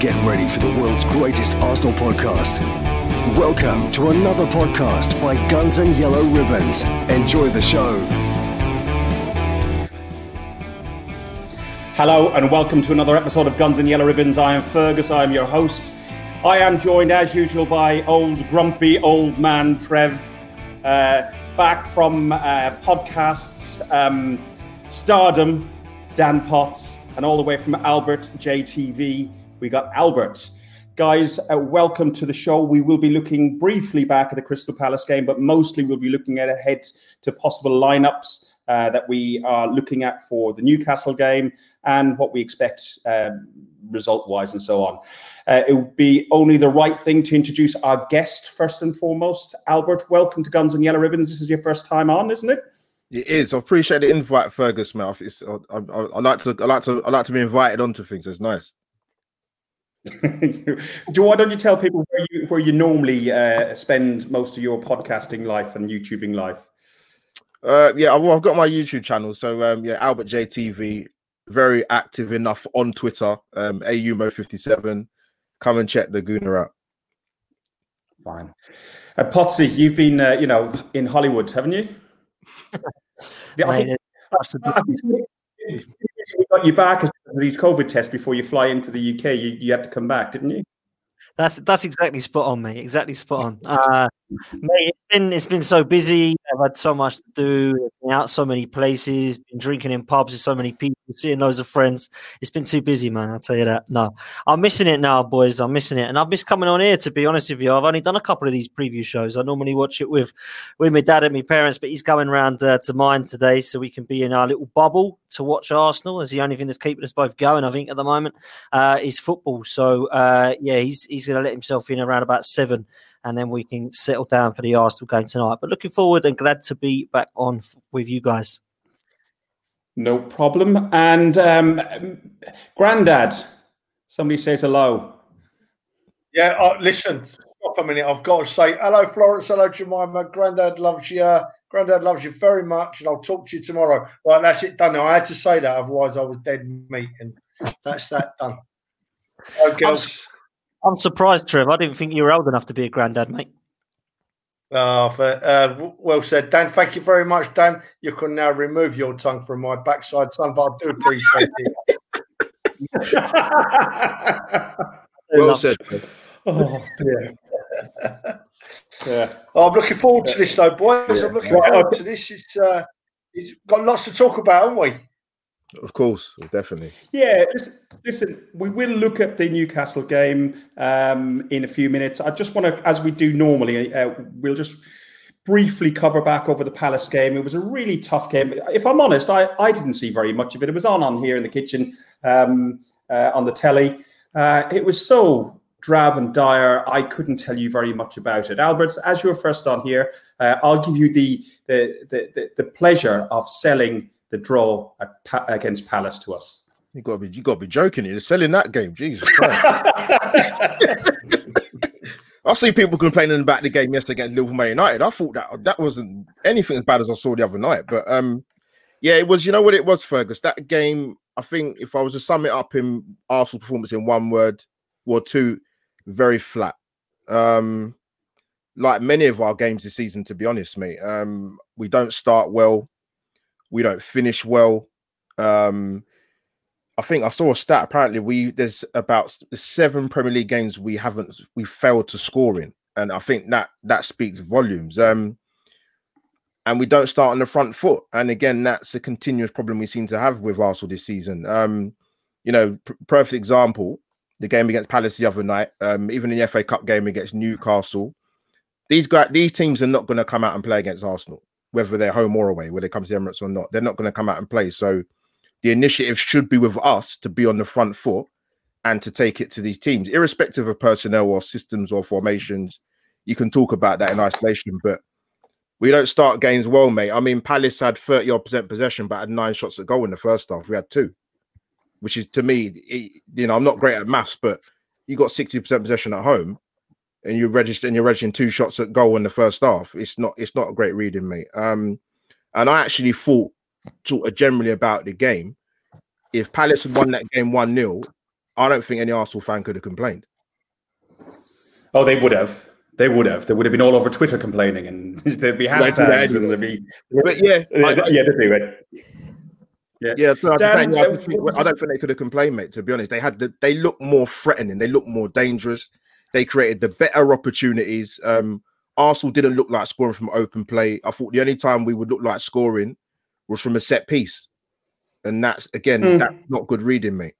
Get ready for the world's greatest Arsenal podcast. Welcome to another podcast by Guns and Yellow Ribbons. Enjoy the show. Hello and welcome to another episode of Guns and Yellow Ribbons. I am Fergus, I am your host. I am joined as usual by old grumpy old man Trev, uh, back from uh, podcasts, um, Stardom, Dan Potts, and all the way from Albert JTV, we got Albert. Guys, uh, welcome to the show. We will be looking briefly back at the Crystal Palace game, but mostly we'll be looking at ahead to possible lineups uh, that we are looking at for the Newcastle game and what we expect um, result wise and so on. Uh, it would be only the right thing to introduce our guest first and foremost. Albert, welcome to Guns and Yellow Ribbons. This is your first time on, isn't it? It is. I appreciate the invite, Fergus. It's, I, I, I, like to, I like to, I like to be invited onto things. It's nice. Do why don't you tell people where you where you normally uh, spend most of your podcasting life and YouTubing life? Uh, yeah, well, I've got my YouTube channel, so um, yeah, Albert JTV, very active enough on Twitter, um, AUMO57. Come and check the Gooner out. Fine. Uh, Potsy, you've been, uh, you know, in Hollywood, haven't you? yeah, I think, I think we got you back as these COVID tests before you fly into the UK. You, you had to come back, didn't you? That's that's exactly spot on, mate. Exactly spot on. Uh, mate, it's been it's been so busy. I've had so much to do. Been out so many places. Been drinking in pubs with so many people. Seeing loads of friends. It's been too busy, man. I'll tell you that. No, I'm missing it now, boys. I'm missing it, and I've missed coming on here. To be honest with you, I've only done a couple of these preview shows. I normally watch it with with my dad and my parents, but he's coming round uh, to mine today, so we can be in our little bubble to watch Arsenal. Is the only thing that's keeping us both going. I think at the moment uh, is football. So uh, yeah, he's he's going to let himself in around about seven and then we can settle down for the Arsenal game tonight. But looking forward and glad to be back on f- with you guys. No problem. And um, Grandad, somebody says hello. Yeah, uh, listen, stop a minute. I've got to say hello, Florence. Hello, Jemima. Grandad loves you. Grandad loves you very much, and I'll talk to you tomorrow. Right, that's it done. Now I had to say that, otherwise I was dead meat, and that's that done. Oh, girls. I'm surprised, Trev. I didn't think you were old enough to be a granddad, mate. Oh, for, uh, well said, Dan. Thank you very much, Dan. You can now remove your tongue from my backside, son, but I do appreciate it. well said. Oh, dear. Yeah. Oh, I'm looking forward to this, though, boys. Yeah. I'm looking forward to this. It's, uh, it's got lots to talk about, haven't we? Of course, definitely. Yeah, listen, listen, we will look at the Newcastle game um, in a few minutes. I just want to, as we do normally, uh, we'll just briefly cover back over the Palace game. It was a really tough game. If I'm honest, I, I didn't see very much of it. It was on on here in the kitchen um, uh, on the telly. Uh, it was so drab and dire. I couldn't tell you very much about it. Albert, as you're first on here, uh, I'll give you the the, the the pleasure of selling the draw at, against Palace to us. You got to be you got to be joking. You're selling that game, Jesus Christ. I see people complaining about the game yesterday against Liverpool United. I thought that that wasn't anything as bad as I saw the other night. But um, yeah, it was. You know what it was, Fergus? That game. I think if I was to sum it up in Arsenal performance in one word or two, very flat. Um, like many of our games this season, to be honest, mate. Um, we don't start well. We don't finish well. Um, I think I saw a stat. Apparently, we there's about seven Premier League games we haven't we failed to score in, and I think that that speaks volumes. Um, and we don't start on the front foot, and again, that's a continuous problem we seem to have with Arsenal this season. Um, you know, perfect example: the game against Palace the other night, um, even in the FA Cup game against Newcastle. These guys, these teams are not going to come out and play against Arsenal whether they're home or away, whether it comes to Emirates or not. They're not going to come out and play. So the initiative should be with us to be on the front foot and to take it to these teams, irrespective of personnel or systems or formations. You can talk about that in isolation, but we don't start games well, mate. I mean, Palace had 30 odd percent possession, but had nine shots at goal in the first half. We had two, which is to me, it, you know, I'm not great at maths, but you got 60% possession at home and you're registering you're registering two shots at goal in the first half. It's not it's not a great reading, mate. Um, and I actually thought sort of generally about the game. If Palace had won that game one 0 I don't think any Arsenal fan could have complained. Oh, they would have. They would have. They would have been all over Twitter complaining, and there'd be hashtags, and there'd be. But yeah, I, yeah, they do it. Yeah, yeah. So Dan, I, think, I, don't think they could have complained, mate. To be honest, they had the, they look more threatening. They looked more dangerous. They created the better opportunities. Um, Arsenal didn't look like scoring from open play. I thought the only time we would look like scoring was from a set piece, and that's again mm. that's not good reading, mate.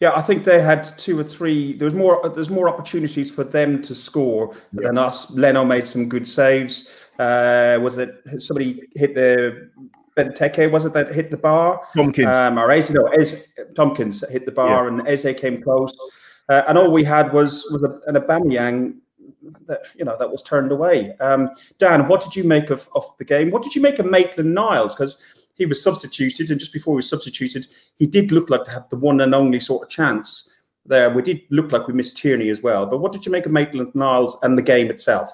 Yeah, I think they had two or three. There was more. There's more opportunities for them to score yeah. than us. Leno made some good saves. Uh, was it somebody hit the Benteke? Was it that hit the bar? Tomkins. Um, or Eze, no, Eze, Tomkins hit the bar, yeah. and Eze came close. Uh, and all we had was was a, an Aubameyang that you know that was turned away. Um, Dan, what did you make of, of the game? What did you make of Maitland Niles? Because he was substituted, and just before he was substituted, he did look like to have the one and only sort of chance there. We did look like we missed Tierney as well. But what did you make of Maitland Niles and the game itself?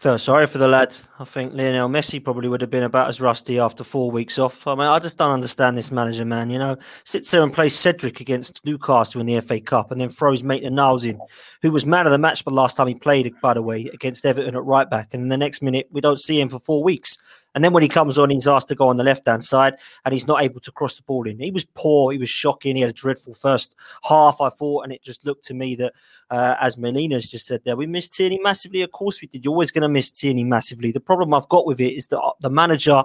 Feel sorry for the lad. I think Lionel Messi probably would have been about as rusty after four weeks off. I mean, I just don't understand this manager, man. You know, sits there and plays Cedric against Newcastle in the FA Cup and then throws Maitland Niles in, who was man of the match the last time he played, by the way, against Everton at right back. And the next minute, we don't see him for four weeks. And then when he comes on, he's asked to go on the left hand side and he's not able to cross the ball in. He was poor. He was shocking. He had a dreadful first half, I thought. And it just looked to me that, uh, as Melina's just said there, we missed Tierney massively. Of course we did. You're always going to miss Tierney massively. The problem I've got with it is that uh, the manager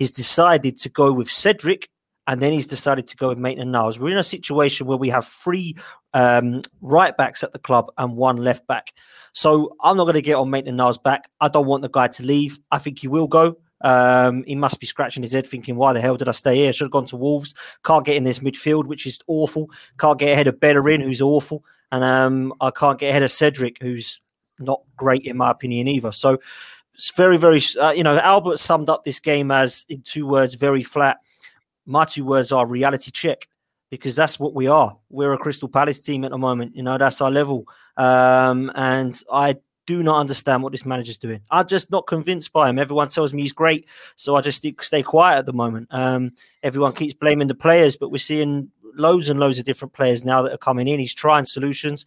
has decided to go with Cedric and then he's decided to go with Maitland Niles. We're in a situation where we have three um, right backs at the club and one left back. So I'm not going to get on Maitland Niles back. I don't want the guy to leave. I think he will go. Um, he must be scratching his head, thinking, "Why the hell did I stay here? Should have gone to Wolves. Can't get in this midfield, which is awful. Can't get ahead of Bellerin, who's awful, and um, I can't get ahead of Cedric, who's not great in my opinion either." So it's very, very. Uh, you know, Albert summed up this game as in two words, very flat. My two words are reality check because that's what we are. We're a Crystal Palace team at the moment. You know, that's our level. Um, and I do not understand what this manager's doing. I'm just not convinced by him. Everyone tells me he's great, so I just stay quiet at the moment. Um, everyone keeps blaming the players, but we're seeing loads and loads of different players now that are coming in. He's trying solutions,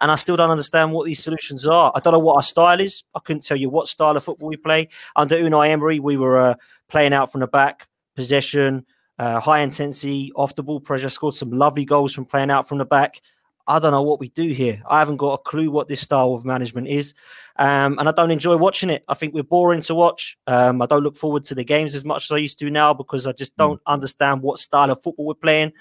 and I still don't understand what these solutions are. I don't know what our style is. I couldn't tell you what style of football we play. Under Unai Emery, we were uh, playing out from the back, possession, uh, high intensity, off the ball pressure, scored some lovely goals from playing out from the back. I don't know what we do here. I haven't got a clue what this style of management is. Um, and I don't enjoy watching it. I think we're boring to watch. Um, I don't look forward to the games as much as I used to now because I just don't mm. understand what style of football we're playing.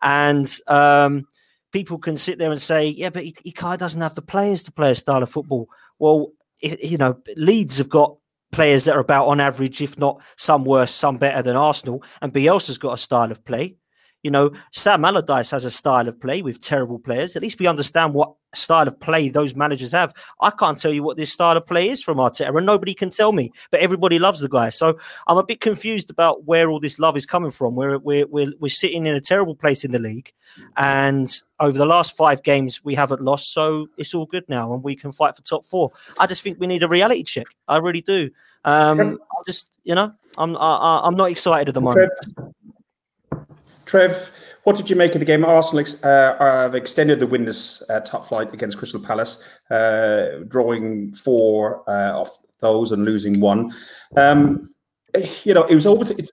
And um, people can sit there and say, yeah, but he, he kind of doesn't have the players to play a style of football. Well, it, you know, Leeds have got players that are about on average, if not some worse, some better than Arsenal. And Bielsa's got a style of play. You know, Sam Allardyce has a style of play with terrible players. At least we understand what style of play those managers have. I can't tell you what this style of play is from Arteta, and nobody can tell me. But everybody loves the guy, so I'm a bit confused about where all this love is coming from. We're we're we're, we're sitting in a terrible place in the league, and over the last five games we haven't lost, so it's all good now, and we can fight for top four. I just think we need a reality check. I really do. Um, I just you know, I'm I, I'm not excited at the moment. Trev, what did you make of the game? Arsenal uh, have extended the winless uh, top flight against Crystal Palace, uh, drawing four uh, of those and losing one. Um, you know, it was always. It's,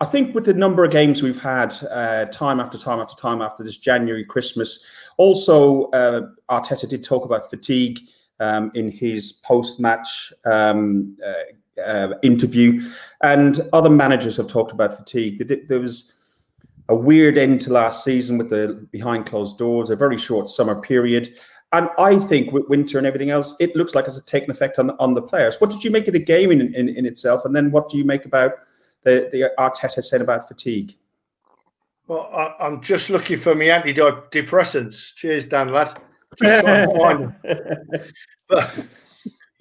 I think with the number of games we've had, uh, time after time after time after this January Christmas. Also, uh, Arteta did talk about fatigue um, in his post-match um, interview, and other managers have talked about fatigue. There was a weird end to last season with the behind closed doors, a very short summer period. And I think with winter and everything else, it looks like it's taken effect on the, on the players. What did you make of the game in, in, in itself? And then what do you make about the, the Arteta said about fatigue? Well, I, am just looking for my antidepressants. Cheers, Dan, lad. Just trying to find them. But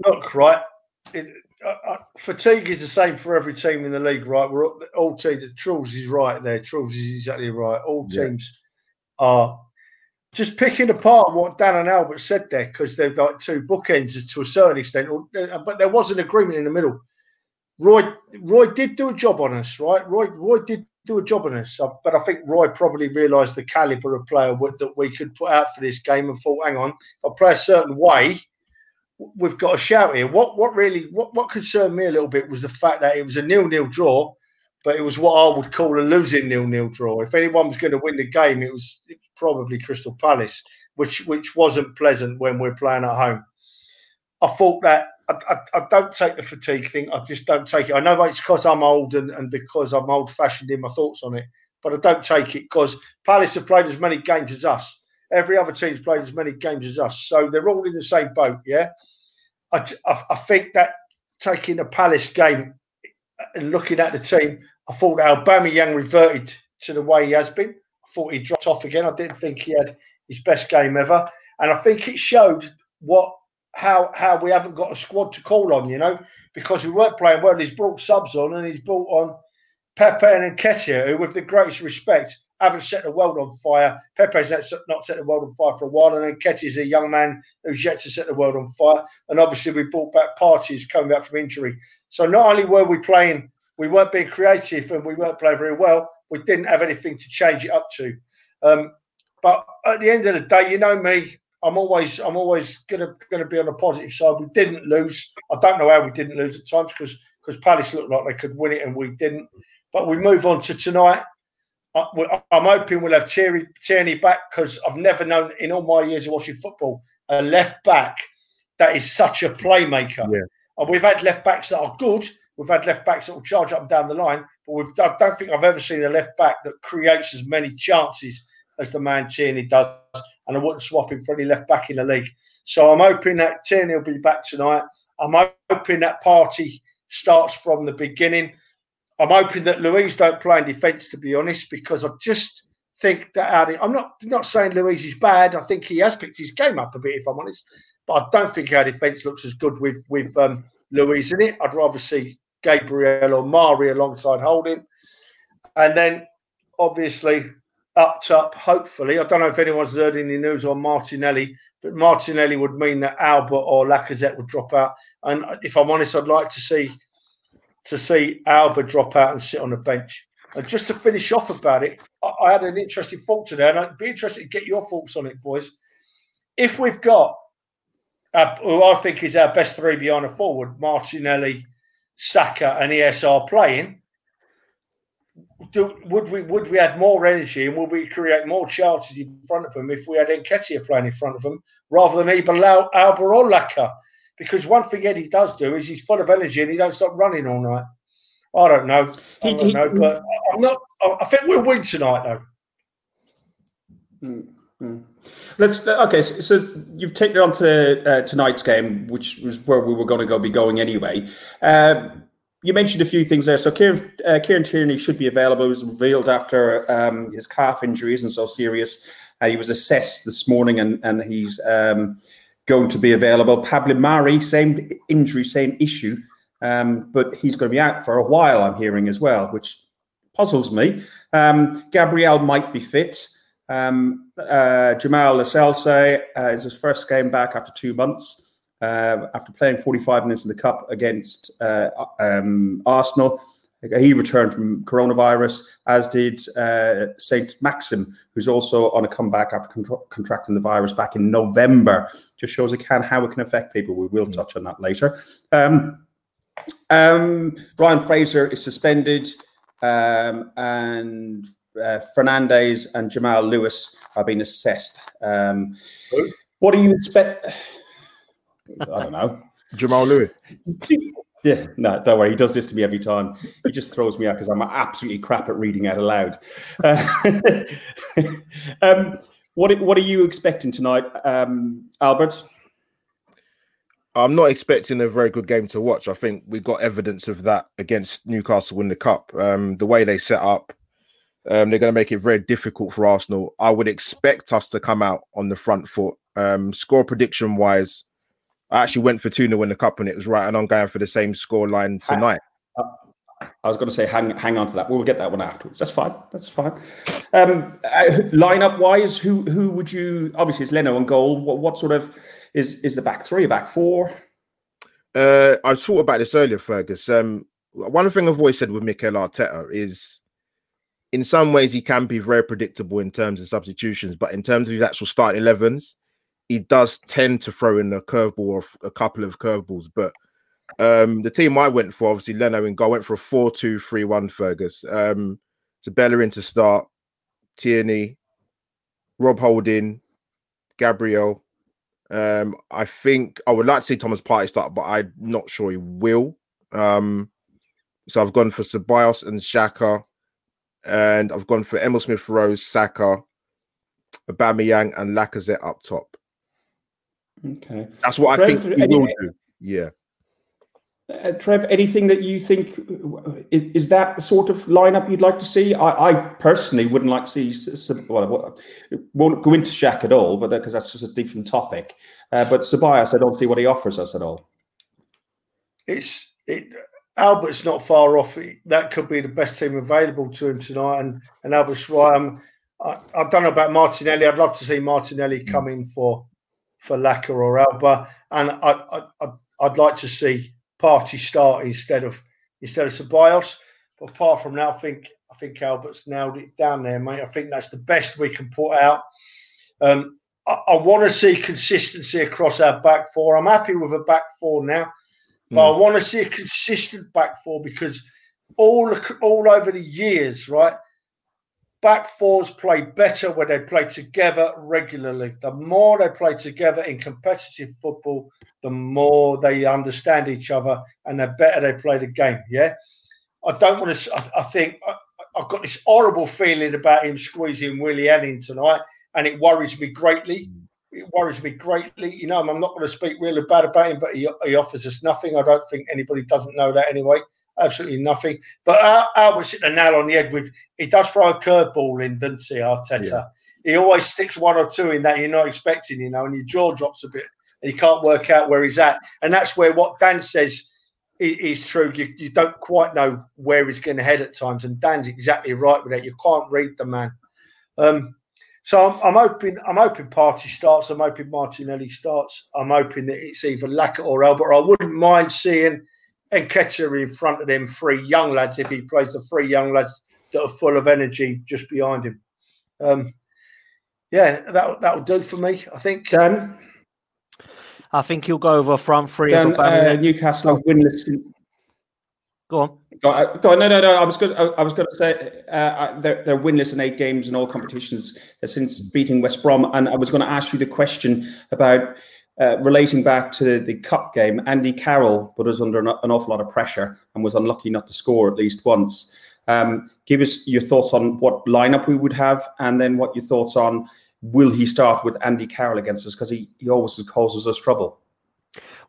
not quite. It, uh, uh, fatigue is the same for every team in the league, right? We're all, all teams. Truls is right there. Truls is exactly right. All teams yeah. are just picking apart what Dan and Albert said there because they've got two bookends to a certain extent. Uh, but there was an agreement in the middle. Roy, Roy did do a job on us, right? Roy, Roy did do a job on us. But I think Roy probably realised the calibre of player that we could put out for this game and thought, hang on, if I play a certain way, we've got a shout here. What what really what, what concerned me a little bit was the fact that it was a nil-nil draw, but it was what I would call a losing nil-nil draw. If anyone was going to win the game, it was, probably Crystal Palace, which which wasn't pleasant when we're playing at home. I thought that I, I, I, don't take the fatigue thing. I just don't take it. I know it's because I'm old and, and because I'm old fashioned in my thoughts on it, but I don't take it because Palace have played as many games as us. Every other team's played as many games as us. So they're all in the same boat, yeah? I, I, I think that taking a Palace game and looking at the team, I thought Aubameyang reverted to the way he has been. I thought he dropped off again. I didn't think he had his best game ever. And I think it showed what how how we haven't got a squad to call on, you know, because we weren't playing well. He's brought subs on and he's brought on Pepe and Nketiah, who, with the greatest respect, haven't set the world on fire. Pepe's not set the world on fire for a while, and is a young man who's yet to set the world on fire. And obviously, we brought back Partey's coming back from injury. So not only were we playing, we weren't being creative and we weren't playing very well. We didn't have anything to change it up to. Um, but at the end of the day, you know me, I'm always I'm always gonna gonna be on the positive side. We didn't lose. I don't know how we didn't lose at times because because Palace looked like they could win it and we didn't. But we move on to tonight. I'm hoping we'll have Tierney, Tierney back because I've never known in all my years of watching football a left back that is such a playmaker. Yeah. And we've had left backs that are good. We've had left backs that will charge up and down the line, but we've, I don't think I've ever seen a left back that creates as many chances as the man Tierney does. And I wouldn't swap him for any left back in the league. So I'm hoping that Tierney will be back tonight. I'm hoping that Partey starts from the beginning. I'm hoping that Luiz don't play in defence, to be honest, because I just think that out. I'm not not saying Luiz is bad. I think he has picked his game up a bit, if I'm honest. But I don't think our defence looks as good with with um, Luiz in it. I'd rather see Gabriel or Mari alongside Holding, and then obviously up top. Hopefully, I don't know if anyone's heard any news on Martinelli, but Martinelli would mean that Albert or Lacazette would drop out. And if I'm honest, I'd like to see to see Auba drop out and sit on the bench. And just to finish off about it, I, I had an interesting thought today, and I'd be interested to get your thoughts on it, boys. If we've got uh, who I think is our best three behind the forward, Martinelli, Saka, and ESR playing, do, would we would we have more energy and would we create more chances in front of them if we had Nketiah playing in front of them rather than either Auba or Laca? Because one thing Eddie does do is he's full of energy and he don't stop running all night. I don't know. I don't he, know, he, but I'm not. I think we'll win tonight, though. Mm-hmm. Let's okay. So, so, you've taken it on to uh, tonight's game, which was where we were going to go be going anyway. Uh, you mentioned a few things there. So Kieran, uh, Kieran Tierney should be available. It was revealed after um, his calf injury isn't so serious. Uh, he was assessed this morning, and and he's um, going to be available. Pablo Mari, same injury, same issue, um, but he's going to be out for a while, I'm hearing as well, which puzzles me. Um, Gabriel might be fit. Um, uh, Jamal Lascelles uh, is his first game back after two months. Uh, after playing 45 minutes in the cup against uh, um, Arsenal, he returned from coronavirus, as did uh, Saint Maxim, who's also on a comeback after con- contracting the virus back in November. Just shows it can how it can affect people. We will touch on that later. Um, um, Ryan Fraser is suspended, um, and uh, Fernandez and Jamal Lewis are being assessed. Um, what do you expect? I don't know. Jamal Lewis. Yeah, no, don't worry. He does this to me every time. He just throws me out because I'm absolutely crap at reading out aloud. Uh, um, what What are you expecting tonight, um, Albert? I'm not expecting a very good game to watch. I think we got evidence of that against Newcastle in the cup. Um, the way they set up, um, they're going to make it very difficult for Arsenal. I would expect us to come out on the front foot. Um, score prediction wise, I actually went for 2 0 in the cup and it was right, and I'm going for the same score line tonight. Uh, I was going to say hang hang on to that. We'll get that one afterwards. That's fine. That's fine. Um, uh, lineup wise, who who would you? Obviously, it's Leno and goal. What, what sort of is is the back three, back four? Uh, I thought about this earlier, Fergus. Um, one thing I've always said with Mikel Arteta is in some ways he can be very predictable in terms of substitutions, but in terms of his actual starting 11s, he does tend to throw in a curveball or a couple of curveballs. But um, the team I went for, obviously Leno and Goal, went for a 4 2 3 1 Fergus. Um, so Bellerin to start, Tierney, Rob Holding, Gabriel. Um, I think I would like to see Thomas Partey start, but I'm not sure he will. Um, so I've gone for Ceballos and Xhaka, and I've gone for Emile Smith Rowe, Saka, Aubameyang, and Lacazette up top. Okay, that's what I think he any, will do. Yeah. Uh, Trev, anything that you think is, is, that the sort of lineup you'd like to see? I, I personally wouldn't like to see. Well, won't go into Shaq at all, but because that's just a different topic. Uh, but Ceballos, I don't see what he offers us at all. It's it. Albert's not far off. That could be the best team available to him tonight, and and Albert's right. Um, I, I don't know about Martinelli. I'd love to see Martinelli come in for for Laca or Auba, and I, I, I'd like to see Partey start instead of instead of Ceballos. But apart from that, I think I think Albert's nailed it down there, mate. I think that's the best we can put out. Um, I, I want to see consistency across our back four. I'm happy with a back four now, but mm. I want to see a consistent back four because all all over the years, right? Back fours play better when they play together regularly. The more they play together in competitive football, the more they understand each other and the better they play the game. Yeah. I don't want to, I, I think I, have got this horrible feeling about him squeezing Willian in tonight, and it worries me greatly. Mm. It worries me greatly. You know, I'm not going to speak really bad about him, but he, he offers us nothing. I don't think anybody doesn't know that anyway absolutely nothing. But Al, Albert's hit the nail on the head with he does throw a curveball in, doesn't he, Arteta? Yeah. He always sticks one or two in that you're not expecting, you know, and your jaw drops a bit and you can't work out where he's at. And that's where what Dan says is, is true. You, you don't quite know where he's going to head at times. And Dan's exactly right with that. You can't read the man. Um, so I'm, I'm, hoping I'm hoping Partey starts. I'm hoping Martinelli starts. I'm hoping that it's either Laca or Albert. I wouldn't mind seeing Nketiah in front of them three young lads if he plays the three young lads that are full of energy just behind him. Um, yeah, that that'll do for me. I think. Dan, I think he'll go over front three. Dan, uh, Newcastle winless. Go on. Go on. Go on. No, no, no. I was going. I was going to say uh, they're, they're winless in eight games in all competitions since beating West Brom, and I was going to ask you the question about uh, relating back to the cup game, Andy Carroll put us under an, an, awful lot of pressure and was unlucky not to score at least once. Um, give us your thoughts on what lineup we would have, and then what your thoughts on will he start with Andy Carroll against us because he, he always causes us trouble.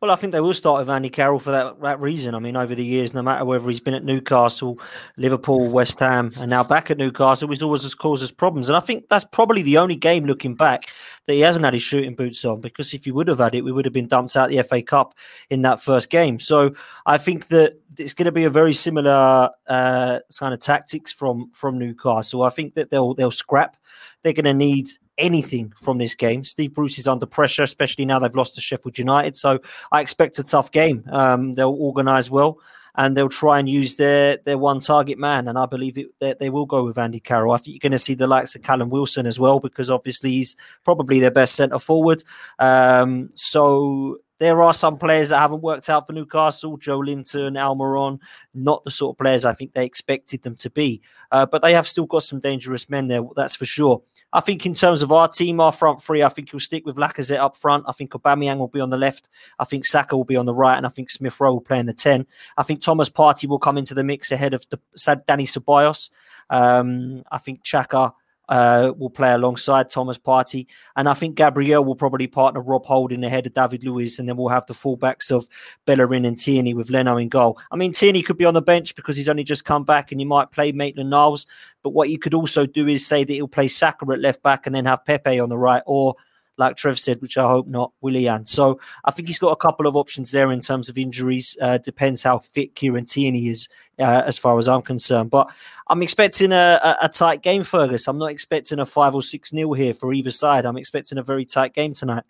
Well, I think they will start with Andy Carroll for that, that reason. I mean, over the years, no matter whether he's been at Newcastle, Liverpool, West Ham, and now back at Newcastle, he's always caused us problems. And I think that's probably the only game looking back that he hasn't had his shooting boots on because if he would have had it, we would have been dumped out the FA Cup in that first game. So I think that it's going to be a very similar uh, kind of tactics from from Newcastle. I think that they'll they'll scrap. They're going to need anything from this game. Steve Bruce is under pressure, especially now they've lost to Sheffield United. So I expect a tough game. Um, they'll organise well and they'll try and use their their one target man. And I believe it, they, they will go with Andy Carroll. I think you're going to see the likes of Callum Wilson as well because obviously he's probably their best centre forward. Um, so there are some players that haven't worked out for Newcastle, Joelinton, Almiron, not the sort of players I think they expected them to be. Uh, but they have still got some dangerous men there, that's for sure. I think in terms of our team, our front three, I think he'll stick with Lacazette up front. I think Aubameyang will be on the left. I think Saka will be on the right, and I think Smith Rowe will play in the ten. I think Thomas Partey will come into the mix ahead of the, Danny Ceballos. Um, I think Xhaka uh, will play alongside Thomas Partey. And I think Gabriel will probably partner Rob Holding ahead of David Luiz. And then we'll have the fullbacks of Bellerin and Tierney with Leno in goal. I mean, Tierney could be on the bench because he's only just come back and you might play Maitland Niles. But what you could also do is say that he'll play Saka at left back and then have Pepe on the right or like Trev said, which I hope not, Willian. So I think he's got a couple of options there in terms of injuries. Uh, depends how fit Kieran Tierney is, uh, as far as I'm concerned. But I'm expecting a, a, a, tight game, Fergus. I'm not expecting a five or six nil here for either side. I'm expecting a very tight game tonight.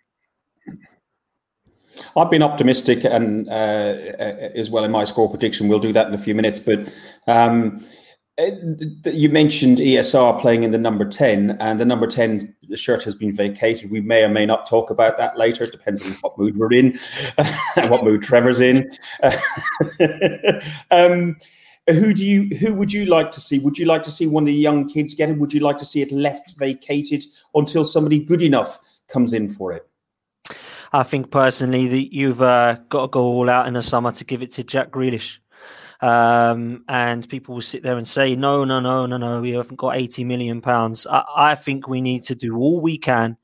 I've been optimistic and uh, uh as well in my score prediction. We'll do that in a few minutes, but. Um, you mentioned ESR playing in the number 10, and the number 10 shirt has been vacated. We may or may not talk about that later. It depends on what mood we're in and what mood Trevor's in. um, who do you who would you like to see? Would you like to see one of the young kids get it? Would you like to see it left vacated until somebody good enough comes in for it? I think personally that you've uh, got to go all out in the summer to give it to Jack Grealish. Um, and people will sit there and say, no, no, no, no, no, we haven't got 80 million pounds. I, I think we need to do all we can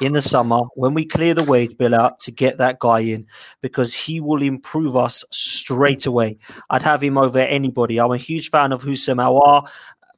in the summer when we clear the wage bill out to get that guy in because he will improve us straight away. I'd have him over anybody. I'm a huge fan of Houssem Aouar,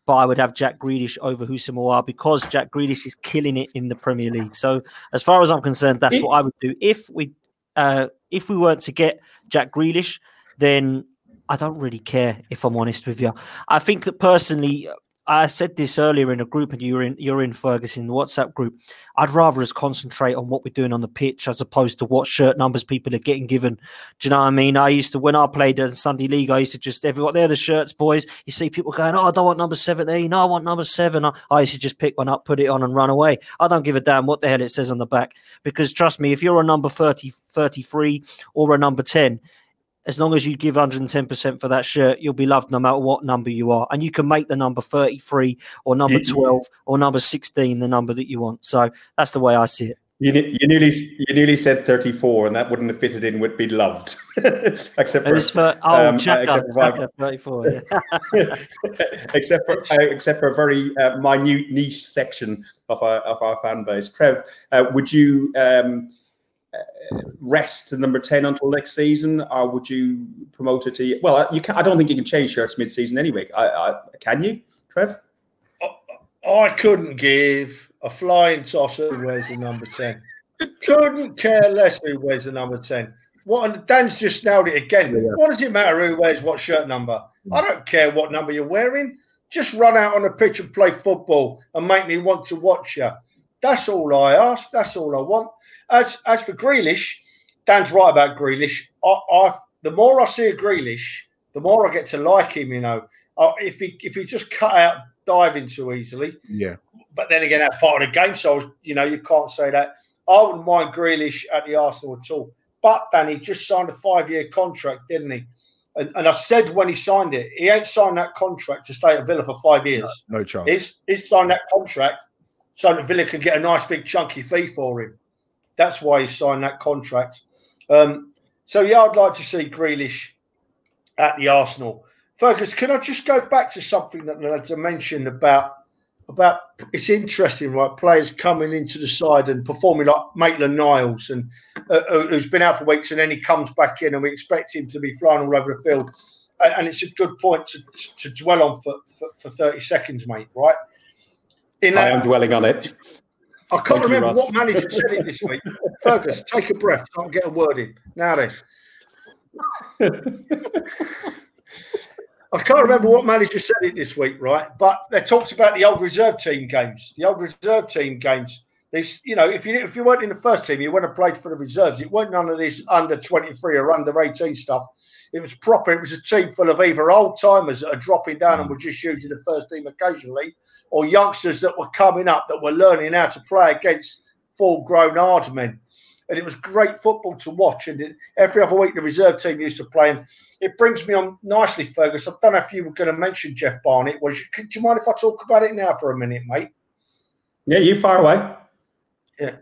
but I would have Jack Grealish over Houssem Aouar because Jack Grealish is killing it in the Premier League. So as far as I'm concerned, that's what I would do. If we uh, if we weren't to get Jack Grealish, then I don't really care if I'm honest with you. I think that personally, I said this earlier in a group, and you're in you're in Ferguson the WhatsApp group. I'd rather us concentrate on what we're doing on the pitch as opposed to what shirt numbers people are getting given. Do you know what I mean? I used to when I played in Sunday League, I used to just everyone they're the shirts, boys. You see people going, "Oh, I don't want number seventeen. I want number seven. I, I used to just pick one up, put it on, and run away. I don't give a damn what the hell it says on the back because trust me, if you're a number 30, 33 or a number ten, as long as you give 110% for that shirt, you'll be loved no matter what number you are. And you can make the number 33 or number 12 or number 16 the number that you want. So that's the way I see it. You, you nearly you nearly said 34, and that wouldn't have fitted in with be loved, except for, for oh, um, except for 34, yeah. except for uh, except for a very uh, minute niche section of our of our fan base. Trev, uh, would you um, rest to number 10 until next season or would you promote it to well uh, you can i don't think you can change shirts mid-season anyway. I, I, can you trev? I couldn't give a flying toss who wears the number 10 couldn't care less who wears the number 10 what dan's just nailed it again. Yeah. what does it matter who wears what shirt number? I hmm. don't care what number you're wearing. Just run out on the pitch and play football and make me want to watch you that's all i ask that's all i want as as for Grealish, Dan's right about Grealish. I, I the more I see a Grealish, the more I get to like him. You know, uh, if he if he just cut out diving too easily, yeah. But then again, that's part of the game. So you know, you can't say that. I wouldn't mind Grealish at the Arsenal at all. But Danny just signed a five-year contract, didn't he? And, and, I said when he signed it, he ain't signed that contract to stay at Villa for five years. No, no chance. He's, he's signed that contract so that Villa can get a nice big chunky fee for him. That's why he signed that contract. Um, so yeah, I'd like to see Grealish at the Arsenal. Fergus, can I just go back to something that I mentioned about about it's interesting, right? Players coming into the side and performing like Maitland Niles, and uh, uh, who's been out for weeks, and then he comes back in, and we expect him to be flying all over the field. And it's a good point to, to dwell on for, for, for 30 seconds, mate, right? In I am dwelling on it. I can't Thank remember you, what manager said it this week. Fergus, take a breath. Can't get a word in. Now then. I can't remember what manager said it this week, right? But they talked about the old reserve team games. The old reserve team games. This, you know, if you if you weren't in the first team, you wouldn't have played for the reserves. It wasn't none of this under twenty three or under eighteen stuff. It was proper. It was a team full of either old timers that are dropping down and mm. were just using the first team occasionally, or youngsters that were coming up that were learning how to play against full grown hard men. And it was great football to watch. And it, every other week, the reserve team used to play. And it brings me on nicely, Fergus. I don't know if you were going to mention Geoff Barnett. Was you, do you mind if I talk about it now for a minute, mate? Yeah, you far away. Yeah,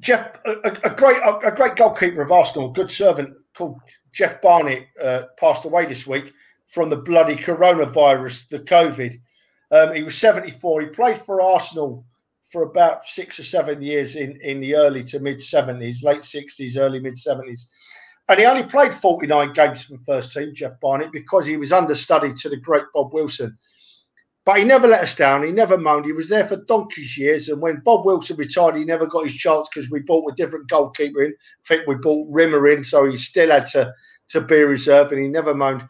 Geoff, a, a great, a, great goalkeeper of Arsenal, good servant called Geoff Barnett, uh, passed away this week from the bloody coronavirus, the COVID. Um, he was 74. He played for Arsenal for about six or seven years in, in the early to mid 70s, late 60s, early mid 70s. And he only played 49 games for the first team, Geoff Barnett, because he was understudied to the great Bob Wilson. But he never let us down. He never moaned. He was there for donkey's years. And when Bob Wilson retired, he never got his chance because we bought a different goalkeeper in. I think we bought Rimmer in, so he still had to, to be reserved and he never moaned.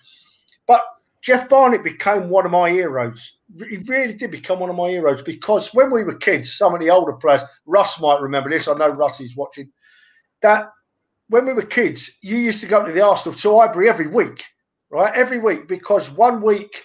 But Geoff Barnett became one of my heroes. He really did become one of my heroes because when we were kids, some of the older players, Russ might remember this. I know Russ is watching. That when we were kids, you used to go to the Arsenal to Highbury every week, right? Every week because one week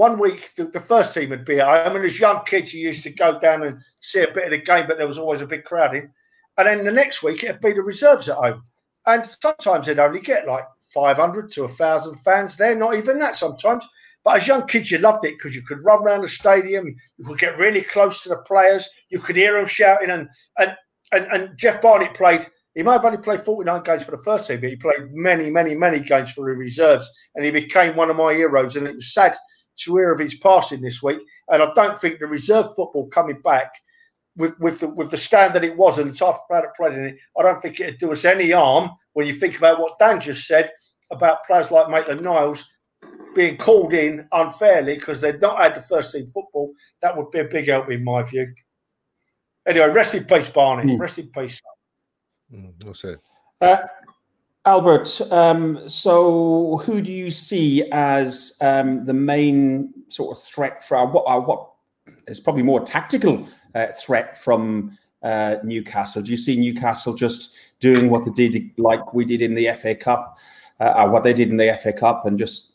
one week the, the, first team would be I mean, as young kids, you used to go down and see a bit of the game, but there was always a big crowd in. And then the next week it'd be the reserves at home, and sometimes they'd only get like 500 to a thousand fans. They're not even that sometimes. But as young kids, you loved it because you could run around the stadium, you could get really close to the players, you could hear them shouting. And and and, and Geoff Barnett played. He might have only played 49 games for the first team, but he played many, many, many games for the reserves, and he became one of my heroes. And it was sad to hear of his passing this week. And I don't think the reserve football coming back with with the with the standard it was and the type of player that played in it, I don't think it'd do us any harm when you think about what Dan just said about players like Maitland Niles being called in unfairly because they'd not had the first team football, that would be a big help in my view. Anyway, rest in peace, Barney. Mm. Rest in peace. Mm, that's it. Uh, Albert, um, so who do you see as um, the main sort of threat for what, uh, what is probably more tactical uh, threat from uh, Newcastle? Do you see Newcastle just doing what they did, like we did in the FA Cup, uh, what they did in the FA Cup, and just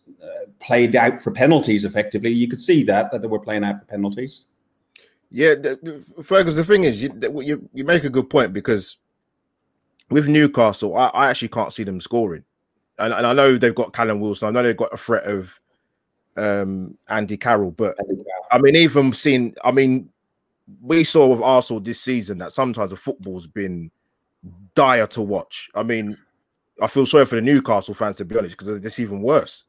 played out for penalties effectively. You could see that that they were playing out for penalties. Yeah, Fergus. The thing is, you, you, you make a good point because with Newcastle, I, I actually can't see them scoring, and, and, I know they've got Callum Wilson. I know they've got a threat of um, Andy Carroll, but I mean, even seeing, I mean, we saw with Arsenal this season that sometimes the football's been dire to watch. I mean, I feel sorry for the Newcastle fans to be honest because it's even worse.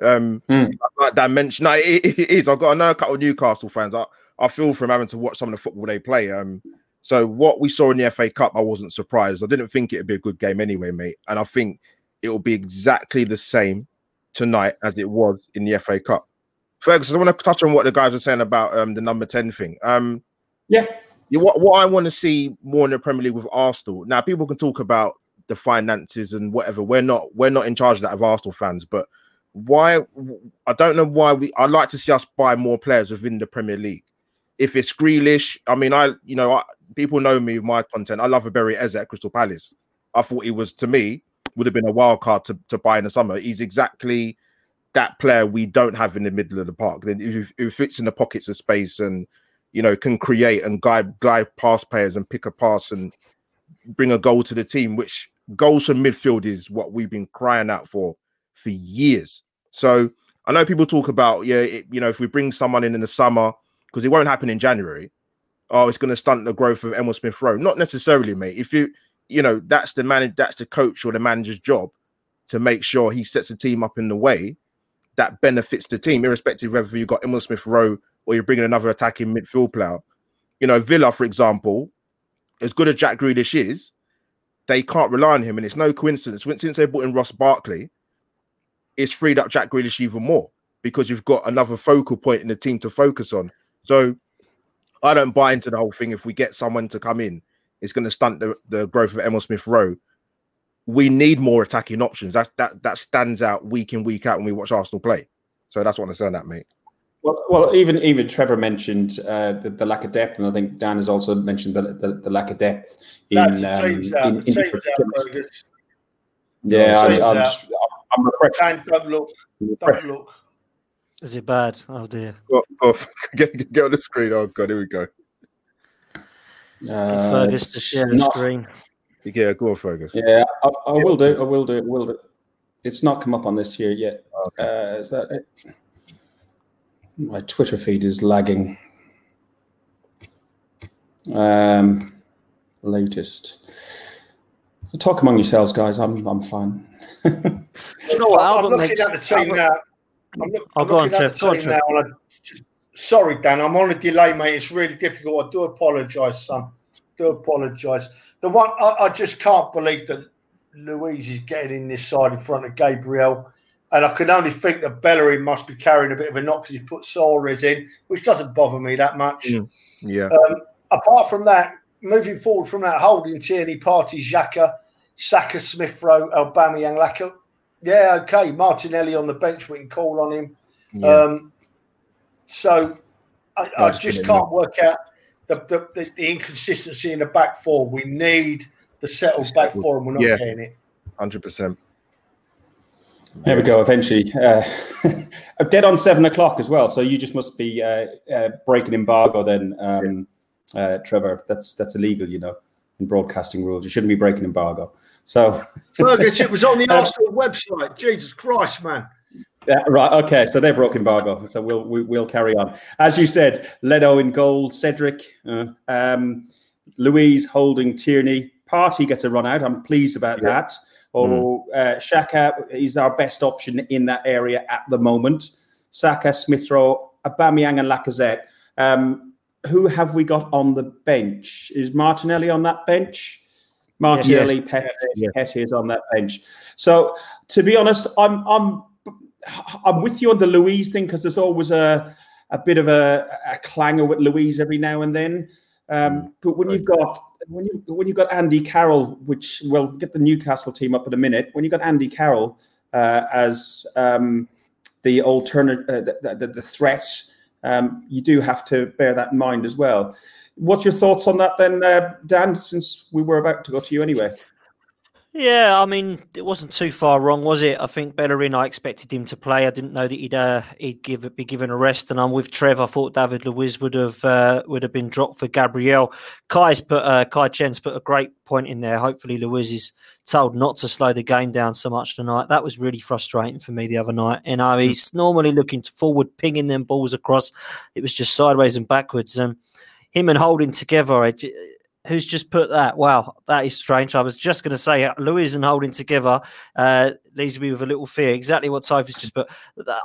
Um, mm. like that mention, no, it, it is. I've got I know a couple of Newcastle fans. I, I feel from having to watch some of the football they play. Um, so what we saw in the FA Cup, I wasn't surprised. I didn't think it'd be a good game anyway, mate. And I think it will be exactly the same tonight as it was in the FA Cup. Fergus, I want to touch on what the guys are saying about um, the number 10 thing. Um, yeah. What, what I want to see more in the Premier League with Arsenal. Now, people can talk about the finances and whatever. We're not we're not in charge of that of Arsenal fans, but why I don't know why we I'd like to see us buy more players within the Premier League. If it's Grealish, I mean, I you know, I, people know me with my content. I love Ebere Eze at Crystal Palace. I thought he was to me would have been a wild card to, to buy in the summer. He's exactly that player we don't have in the middle of the park. Then it fits in the pockets of space and you know can create and guide guide pass players and pick a pass and bring a goal to the team, which goals from midfield is what we've been crying out for for years. So I know people talk about, yeah, it, you know, if we bring someone in in the summer, because it won't happen in January, oh, it's going to stunt the growth of Emile Smith Rowe. Not necessarily, mate. If you, you know, that's the man, that's the coach or the manager's job to make sure he sets the team up in the way that benefits the team, irrespective whether you've got Emile Smith Rowe or you're bringing another attacking midfield player. You know, Villa, for example, as good as Jack Grealish is, they can't rely on him. And it's no coincidence. Since they brought in Ross Barkley, it's freed up Jack Grealish even more because you've got another focal point in the team to focus on. So I don't buy into the whole thing. If we get someone to come in, it's going to stunt the, the growth of Emile Smith Rowe. We need more attacking options. That that that stands out week in week out when we watch Arsenal play. So that's what I'm saying, that mate. Well, well, even even Trevor mentioned uh, the, the, lack of depth, and I think Dan has also mentioned the, the, the lack of depth in. Um, in, in, in yeah, I, am I'm refreshed. And don't look. Don't look. Is it bad? Oh dear. Go, go, get, get on the screen. Oh god, here we go. Uh, Fergus to share the not, screen. Yeah, go on, Fergus. Yeah, I, I will do. I will do. Will do. It's not come up on this here yet. Okay. Uh, is that it? My Twitter feed is lagging. Um, latest. Talk among yourselves, guys. I'm I'm fine. you know what? I'm looking makes, at the team now. I'm, look, oh, I'm go on, Trev. Go on, Trev. Now, sorry, Dan. I'm on a delay, mate. It's really difficult. I do apologise, son. I do apologise. The one I, I, just can't believe that Luiz is getting in this side in front of Gabriel. And I can only think that Bellerin must be carrying a bit of a knock because he put Soares in, which doesn't bother me that much. Mm, yeah. Um, apart from that, moving forward from that holding Tierney, Partey, Xhaka, Saka, Smith Rowe, Aubameyang, Laca. Yeah, okay. Martinelli on the bench, we can call on him. Yeah. Um, so I, I just can't work out the, the, the, the, inconsistency in the back four. We need the settled back four, and we're not yeah. getting it. Hundred percent. There we go. Eventually, uh, dead on seven o'clock as well. So you just must be uh, uh, breaking embargo then, um, uh, Trevor. That's that's illegal, you know, in broadcasting rules. You shouldn't be breaking embargo. So, Fergus, it was on the Arsenal website. Jesus Christ, man. Yeah, right. Okay. So they broke embargo. So we'll we, will we will carry on. As you said, Leno in goal, Cedric, uh, um, Luiz holding Tierney. Partey gets a run out. I'm pleased about yeah. that. Or mm. uh, Xhaka is our best option in that area at the moment. Saka, Smith Rowe, Aubameyang, and Lacazette. Um, who have we got on the bench? Is Martinelli on that bench? Martinelli, yes. Pete, yes. Is on that bench. So, to be honest, I'm I'm I'm with you on the Luiz thing because there's always a a bit of a, a clangor with Luiz every now and then. Um, mm, but when you've got when you when you've got Andy Carroll, which we'll get the Newcastle team up in a minute, when you've got Andy Carroll uh, as um, the alternate, uh, the, the, the, threat, um, you do have to bear that in mind as well. What's your thoughts on that then, uh, Dan? Since we were about to go to you anyway. Yeah, I mean, it wasn't too far wrong, was it? I think Bellerin, I expected him to play. I didn't know that he'd uh, he'd give be given a rest, and I'm with Trev. I thought David Luiz would have uh, would have been dropped for Gabriel. Kai's put uh, Kai Chen's put a great point in there. Hopefully, Luiz is told not to slow the game down so much tonight. That was really frustrating for me the other night. You know, he's normally looking forward, pinging them balls across. It was just sideways and backwards. And him and Holding together, who's just put that. Wow, that is strange. I was just going to say Luiz and Holding together uh, leaves me with a little fear. Exactly what Sophie's just put.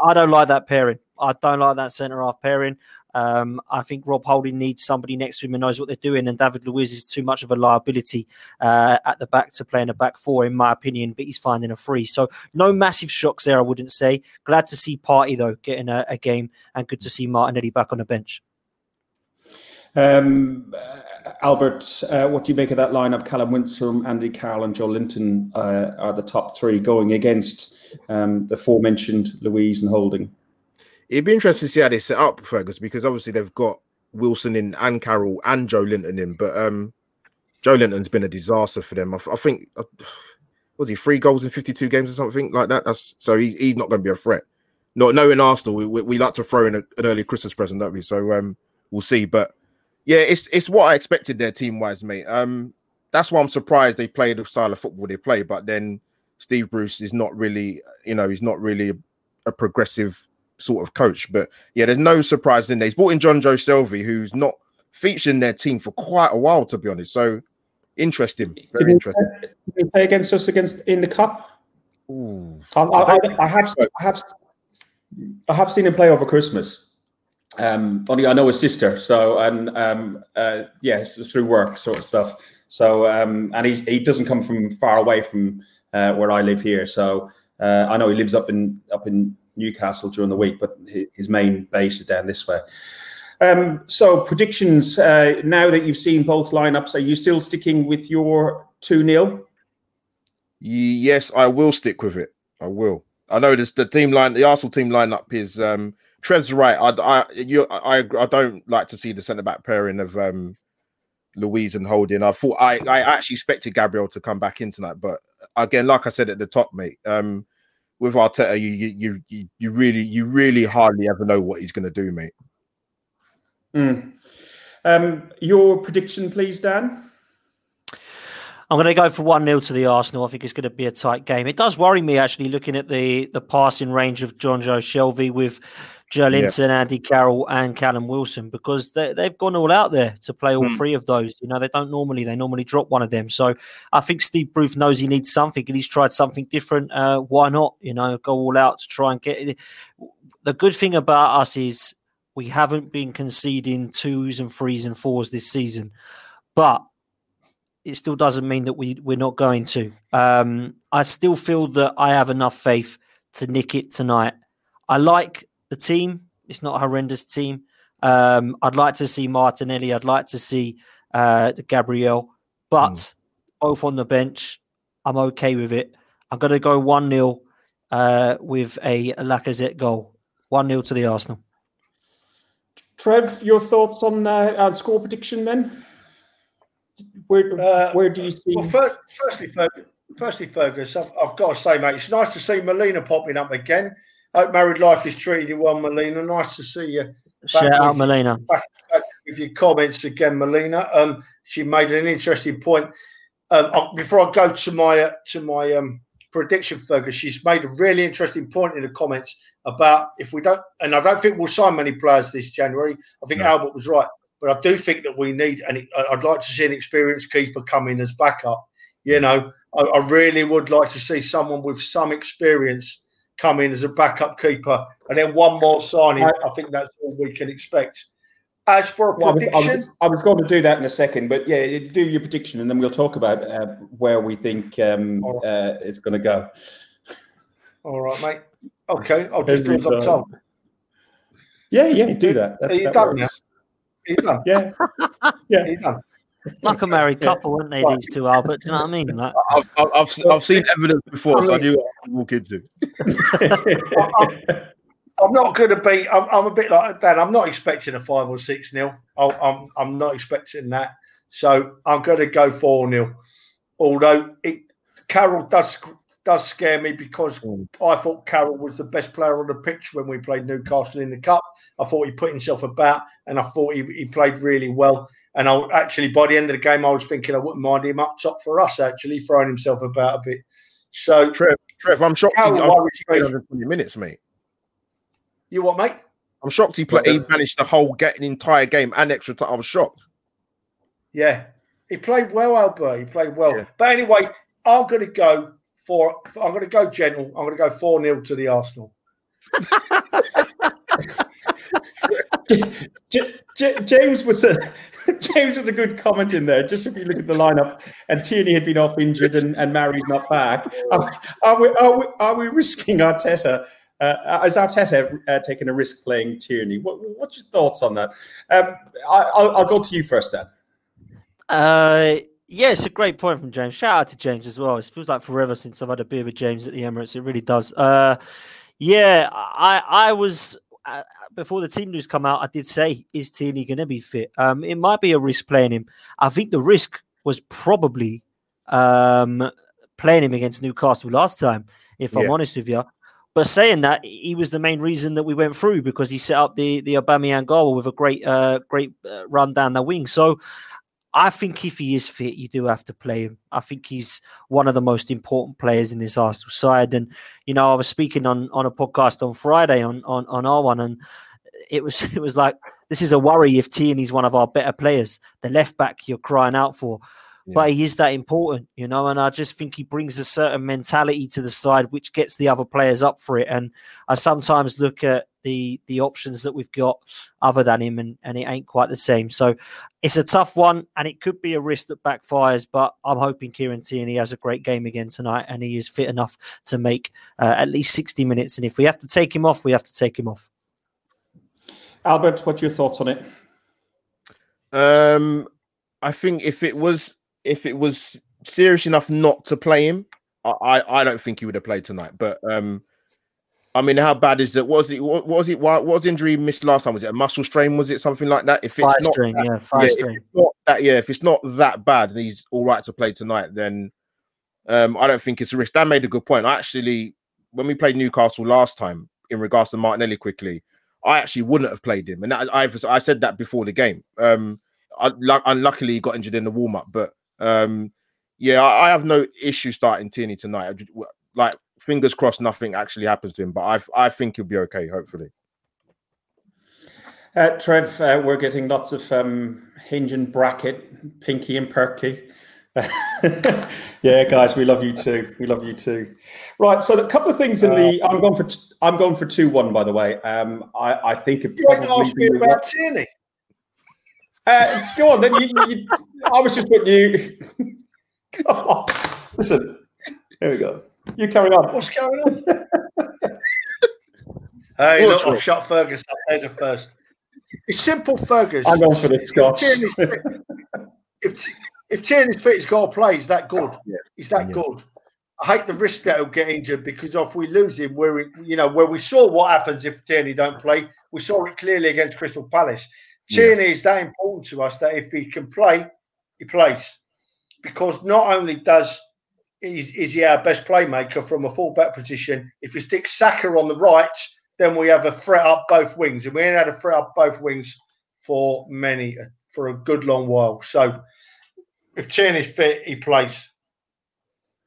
I don't like that pairing. I don't like that centre half pairing. Um, I think Rob Holding needs somebody next to him and knows what they're doing, and David Luiz is too much of a liability uh, at the back to play in a back four, in my opinion. But he's finding a free, so no massive shocks there. I wouldn't say. Glad to see Partey though getting a, a game, and good to see Martinelli back on the bench. Um, uh, Albert, uh, what do you make of that lineup? Callum Wilson, Andy Carroll, and Joelinton uh, are the top three going against um, the aforementioned Luiz and Holding. It'd be interesting to see how they set up Fergus because obviously they've got Wilson in and Carroll and Joelinton in, but um, Joelinton's been a disaster for them. I, I think uh, was he three goals in fifty-two games or something like that. That's so he, he's not going to be a threat. Not knowing Arsenal, we, we, we like to throw in a, an early Christmas present, don't we? So um, we'll see, but yeah, it's it's what I expected their team wise, mate. Um, that's why I'm surprised they played the style of football they play. But then Steve Bruce is not really, you know, he's not really a, a progressive sort of coach. But yeah, there's no surprise in there. He's brought in Jonjo Shelvey, who's not featured in their team for quite a while, to be honest. So interesting, very did interesting. He, did he play against us against in the cup? Ooh. I, I, I, have, I have, I have seen him play over Christmas um, only I know his sister, so and um, uh, yeah, through work sort of stuff. So um, and he he doesn't come from far away from uh, where I live here. So uh, I know he lives up in up in Newcastle during the week, but his main base is down this way. Um, so predictions uh, now that you've seen both lineups, are you still sticking with your two 0 Yes, I will stick with it. I will. I know this the team line, the Arsenal team lineup is um, Trev's right. I, I, you, I, I don't like to see the centre back pairing of um, Luiz and Holding. I thought I, I actually expected Gabriel to come back in tonight, but again, like I said at the top, mate, um, with Arteta, you, you, you, you really, you really hardly ever know what he's going to do, mate. Mm. Um, your prediction, please, Dan. I'm going to go for 1 0 to the Arsenal. I think it's going to be a tight game. It does worry me, actually, looking at the, the passing range of Jonjo Shelvey with Joelinton, yeah. Andy Carroll, and Callum Wilson because they, they've gone all out there to play all mm. three of those. You know, they don't normally, they normally drop one of them. So I think Steve Bruce knows he needs something and he's tried something different. Uh, why not, you know, go all out to try and get it? The good thing about us is we haven't been conceding twos and threes and fours this season. But it still doesn't mean that we, we're not going to. Um, I still feel that I have enough faith to nick it tonight. I like the team. It's not a horrendous team. Um, I'd like to see Martinelli. I'd like to see uh, Gabriel, but mm. both on the bench. I'm okay with it. I'm going to go 1 0 uh, with a Lacazette goal. 1 0 to the Arsenal. Trev, your thoughts on uh, score prediction then? Where, uh, where do you see? Well, first, firstly, firstly, Fergus, I've, I've, got to say, mate, it's nice to see Melina popping up again. Hope married life is treating you well, Melina. Nice to see you. Shout out, Melina. Back, back with your comments again, Melina. Um, she made an interesting point. Um, before I go to my uh, to my um, prediction, Fergus, she's made a really interesting point in the comments about if we don't, and I don't think we'll sign many players this January. I think no. Albert was right, but I do think that we need, and I'd like to see an experienced keeper come in as backup. You know, I, I really would like to see someone with some experience come in as a backup keeper, and then one more signing. I, I think that's all we can expect. As for a well, prediction, I was, I, was, going to do that in a second, but yeah, do your prediction, and then we'll talk about uh, where we think um, uh, it's going to go. All right, mate. Okay, I'll just do as I'm told. Yeah, yeah, do that. Are you that done now? Are you done? Yeah, yeah. Are you done? Like a married couple, weren't they? These two, Albert. Do you know what I mean? Like, I've, I've, I've seen evidence before, so I knew what to walk into. I'm not going to be. I'm, I'm, a bit like that. I'm not expecting a five or six nil. I'm I'm not expecting that. So I'm going to go four nil. Although it, Carroll does does scare me because mm. I thought Carroll was the best player on the pitch when we played Newcastle in the cup. I thought he put himself about, and I thought he, he played really well. And I actually, by the end of the game, I was thinking I wouldn't mind him up top for us, actually, throwing himself about a bit. So, Trev, Trev I'm shocked. How He, played 120 minutes, mate. You what, mate? I'm shocked he played. He managed the whole get an entire game and extra time. I was shocked. Yeah, he played well, Albert. He played well. Yeah. But anyway, I'm going to go for. I'm going to go gentle. I'm going to go four 0 to the Arsenal. James was a James was a good comment in there. Just if you look at the lineup, and Tierney had been off injured, and, and Mari's not back. Are, are, we, are we are we risking Arteta uh, is Arteta uh, taking a risk playing Tierney? What, what's your thoughts on that? Um, I, will go to you first, Dan. Uh, yeah, it's a great point from James. Shout out to James as well. It feels like forever since I've had a beer with James at the Emirates. It really does. Uh, yeah, I I was before the team news come out. I did say is Tierney going to be fit? Um, it might be a risk playing him. I think the risk was probably um, playing him against Newcastle last time. If yeah. I'm honest with you, but saying that, he was the main reason that we went through because he set up the the Aubameyang goal with a great uh, great uh, run down the wing. So I think if he is fit, you do have to play him. I think he's one of the most important players in this Arsenal side. And you know, I was speaking on on a podcast on Friday on on on our one, and it was it was like this is a worry if Tierney's one of our better players, the left back you're crying out for yeah. but he is that important, you know. And I just think he brings a certain mentality to the side, which gets the other players up for it. And I sometimes look at the the options that we've got other than him, and, and it ain't quite the same. So it's a tough one, and it could be a risk that backfires. But I'm hoping Kieran Tierney has a great game again tonight, and he is fit enough to make uh, at least 60 minutes. And if we have to take him off, we have to take him off. Albert, what's your thoughts on it? Um, I think if it was if it was serious enough not to play him, I, I, don't think he would have played tonight. But um, I mean, how bad is it? Was it what was it? What was injury missed last time? Was it a muscle strain? Was it something like that? If it's not strain, that, yeah, yeah, strain. If not that, yeah, if it's not that bad and he's all right to play tonight, then um, I don't think it's a risk. Dan made a good point. I actually, when we played Newcastle last time, in regards to Martinelli, quickly, I actually wouldn't have played him, and that, I I said that before the game. Um, I, unluckily he got injured in the warm up, but um, yeah, I, I, have no issue starting Tierney tonight. Just, like, fingers crossed, nothing actually happens to him, but I I think he'll be okay. Hopefully. Uh, Trev, uh, we're getting lots of um, hinge and bracket, Pinky and Perky. yeah, guys, we love you too. We love you too. Right, so a couple of things in the. Uh, I'm going for. I'm going for two one. By the way, um, I I think it. You probably ask me about Tierney. Uh, go on then. You, you, I was just putting you. on. Listen, here we go. You carry on. What's going on? hey, look, I've shot Fergus up there first. It's simple, Fergus. I'm on for the Scotch. if if Tierney's fit, he's got to play. He's that good. Yeah. He's that yeah. good. I hate the risk that he'll get injured because if we lose him, where you know where we saw what happens if Tierney don't play, we saw it clearly against Crystal Palace. Tierney yeah. is that important to us that if he can play, he plays. Because not only does is, is he our best playmaker from a fullback position? If you stick Saka on the right, then we have a threat up both wings, and we ain't had a threat up both wings for many for a good long while. So if Tierney's fit, he plays.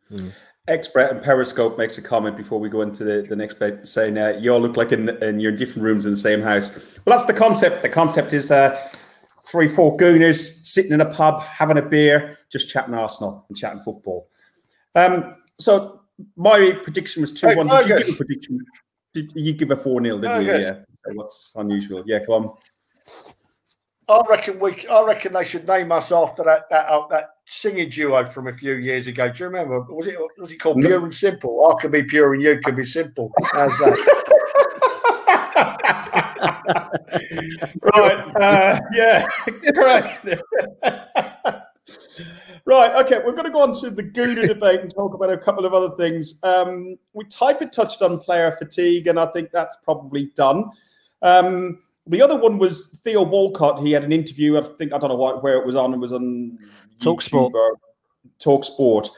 Hmm. Expert and Periscope makes a comment before we go into the, the next bit saying uh, you all look like in, in your different rooms in the same house. Well, that's the concept. The concept is uh, three, four gooners sitting in a pub, having a beer, just chatting Arsenal and chatting football. Um, so my prediction was 2 hey, 1. Did you give a prediction? Did you give a 4 0, didn't you? Yeah. So what's unusual? Yeah, come on. I reckon we. I reckon they should name us after that that uh, that singing duo from a few years ago. Do you remember? Was it was it called Pure and Simple? I can be pure and you can be simple. How's that? right. Uh, yeah. Correct. right. Okay. We're going to go on to the Gouda debate and talk about a couple of other things. Um, we type it touched on player fatigue, and I think that's probably done. Um, the other one was Theo Walcott. He had an interview. I think I don't know what, where it was on. It was on Talk Sport. Talk Sport,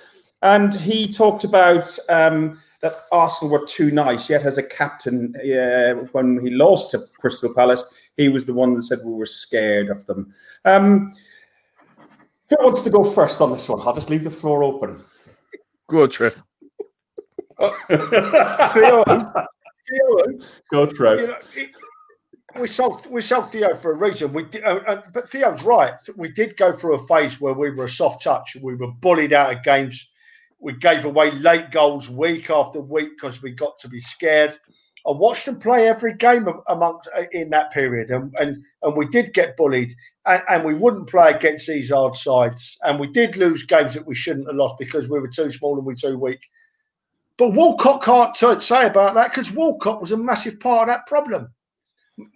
and he talked about um, that Arsenal were too nice. Yet, as a captain, uh, when he lost to Crystal Palace, he was the one that said we were scared of them. Um, who wants to go first on this one? I'll just leave the floor open. Go, Trev. Theo, Theo, go, Trev. You know, we sold we sold Theo for a reason. We uh, uh, but Theo's right. We did go through a phase where we were a soft touch. We were bullied out of games. We gave away late goals week after week because we got to be scared. I watched them play every game amongst uh, in that period, and and, and we did get bullied, and, and we wouldn't play against these hard sides, and we did lose games that we shouldn't have lost because we were too small and we were too weak. But Walcott can't say about that because Walcott was a massive part of that problem.